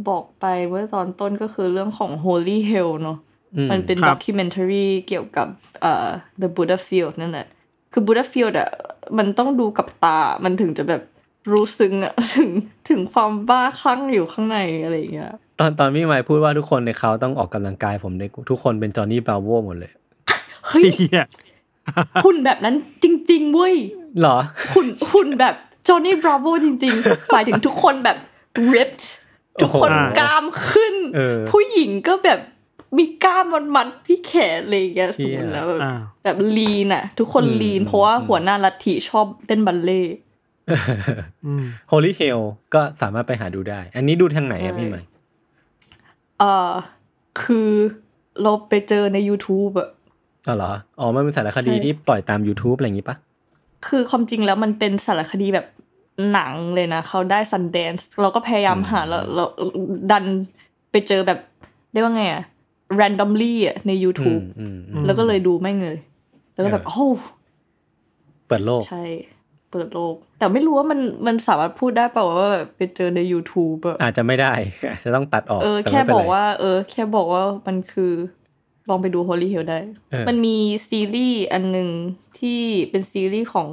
บอกไปเมื่อตอนต้นก็คือเรื่องของ Holy Hell เนอะอืมมันเป็นครับด็อกิเมนทารีเกี่ยวกับเอ่อ The Buddha Field นั่นแหละคือ Buddha Field อะมันต้องดูกับตามันถึงจะแบบรู้ซึ้งอะถึงถึงความบ้าคลั่งอยู่ข้างในอะไรอย่างเงี้ยตอนตอนพี่ไมค์พูดว่าทุกคนในเขาต้องออกกำลังกายผมในทุกคนเป็นจอห์นนี่บราโวหมดเลยเฮ้ยเฮียหุ่นแบบนั้นจริง ๆ เว้ยเหรอหุ่นหุ่นแบบ จอห์นนี่บราโวจริงๆหมายถึงทุกคนแบบ ripped ทุกคนโอ้โหกล้ามขึ้นเออผู้หญิงก็แบบมีกล้ามมันๆที่แขนอะไรอย่างเงี้ยเชี่สมยมติแล้วแบบอ่าแบบลีนอะทุกคนอืมลีน เพราะว่าหัวหน้าลัทธิชอบเต้นบัลเล่ต์อืม Holy Hell ก็สามารถไปหาดูได้ อันนี้ดูทางไหนอะพี่ไมค์เอ่อคือเราไปเจอใน YouTube อะอ๋อเหรอ อ๋อ มันเป็นสารคดีใช่ที่ปล่อยตาม YouTube อะไรอย่างงี้ปะคือความจริงแล้วมันเป็นสารคดีแบบ หนังเลยนะเขาได้ Sundance เราก็พยายามหาแล้วเราดันไปเจอแบบเรียกว่าไงอะ randomly อะในอื YouTube มอืมอืมแล้วก็เลยดูแม่งเลย แล้วก็แบบเออโอ้เปิดโลก ใช่ เปิดโลก แต่ไม่รู้ว่ามันมันสามารถพูดได้เปล่าว่าแบบไปเจอใน YouTube อะอาจจะไม่ได้อาจจะต้องตัดออก เออแต่แค่ไม่เป็นบไรอกว่า เออ แค่บอกว่ามันคือ ลองไปดู Holy Hill ได้เออมันมีซีรีส์อันหนึ่งที่เป็นซีรีส์ของ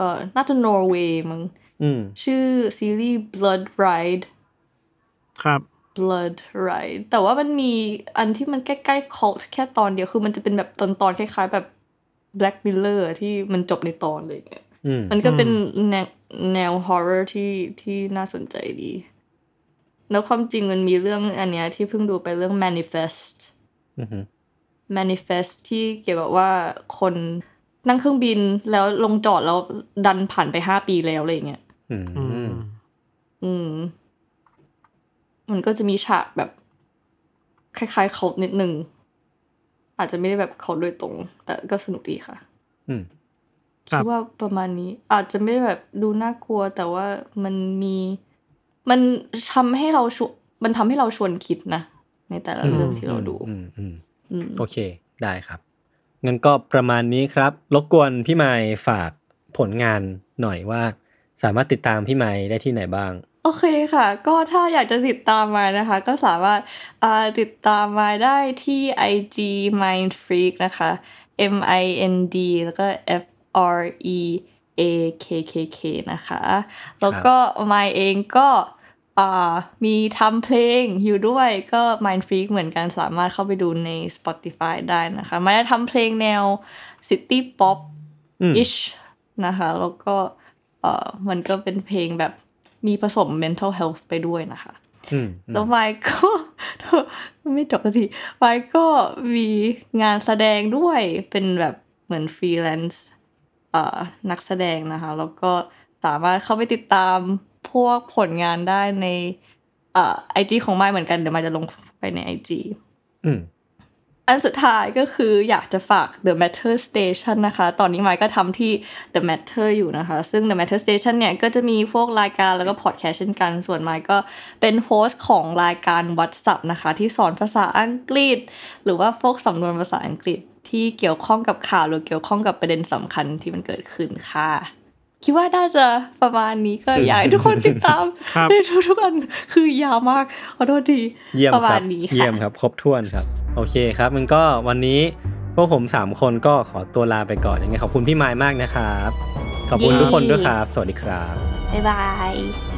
เออน่าจะนอร์เวย์มั้งอืมชื่อซีรีส์ Blood Ride ครับ Blood Ride แต่ว่ามันมีอันที่มันใกล้ๆ cult แค่ตอนเดียว คือมันจะเป็นแบบตอนตอนๆคล้ายๆแบบ Black Mirror อะที่มันจบในตอนเลยางเงี้ยอืมมันก็เป็นแนวแนว horror ที่ที่น่าสนใจดี แล้วความจริงมันมีเรื่องอันเนี้ยที่เพิ่งดูไปเรื่อง manifest อือหือ manifest ที่เกี่ยวกับว่าคน นั่งเครื่องบินแล้วลงจอดแล้วดันผ่านไปห้าปีแล้วอะไรอย่างเงี้ยอืมอืมอืม มันก็จะมีฉากแบบ คล้ายๆเขานิดนึง อาจจะไม่ได้แบบเขาโดยตรง แต่ก็สนุกดีค่ะ อืมครัคิบดว่าประมาณนี้ อาจจะไม่ได้แบบดูน่ากลัว แต่ว่ามันมี มันทำให้เราชวนมันทำให้เราชวนคิดนะในแต่ละเรื่องที่เราดู อืมอืมอืมโอเค ได้ครับ งั้นก็ประมาณนี้ครับรบกวนพี่ไม้ฝากผลงานหน่อยว่า สามารถติดตามพี่ไม้ได้ที่ไหนบ้างโอเคค่ะ ก็ถ้าอยากจะติดตามมานะคะ ก็สามารถอ่าติดตามมาได้ที่ IG Mind Freak นะคะ M I N D แล้วก็ F R E A K K K นะคะ แล้วก็ My เองก็อ่า มีทำเพลงอยู่ด้วยก็ Mind Freak เหมือนกันสามารถเข้าไปดูใน Spotify ได้นะคะมาได้ทำเพลงแนว City Pop อืม ish นะคะ แล้วก็เอ่อมันก็เป็นเพลงแบบมีผสม mental health ไปด้วยนะคะอืมแล้วไมค์ก็ไม่จบสักทีไมค์ก็มีงานแสดงด้วยเป็นแบบเหมือนฟรีแลนซ์เอ่อนักแสดงนะคะ แล้วก็สามารถเข้าไปติดตาม พวกผลงานได้ในเอ่อไอจีของไมค์เหมือนกันเดี๋ยวไมค์จะลงไปในไอจีอืมอันสุดท้ายก็คืออยากจะฝาก The Matter Station นะคะ ตอนนี้ไมค์ก็ทำที่ The Matter อยู่นะคะ ซึ่ง The Matter Station เนี่ยก็จะมีพวกรายการแล้วก็พอดแคสต์เช่นกัน ส่วนมายก็เป็น host ของรายการ WhatsApp นะคะ ที่สอนภาษาอังกฤษ หรือว่าพวกสำนวนภาษาอังกฤษที่เกี่ยวข้องกับข่าวหรือเกี่ยวข้องกับประเด็นสำคัญที่มันเกิดขึ้นค่ะ คิดว่าน่าจะประมาณนี้ก็อยากให้ทุกคนติดตามครับในทุกๆอันคือยาวมากขอโทษทีเยี่ยมประคมารัณบนี้ค่ะเยี่ยมครับ ครบถ้วนครับ โอเคครับ มันก็วันนี้พวกผมสามคนก็ขอตัวลาไปก่อนยังไงขอบคุณพี่ไม้มากนะครับ ขอบคุณเย้ทุกคนด้วยครับ สวัสดีครับ บ๊ายบาย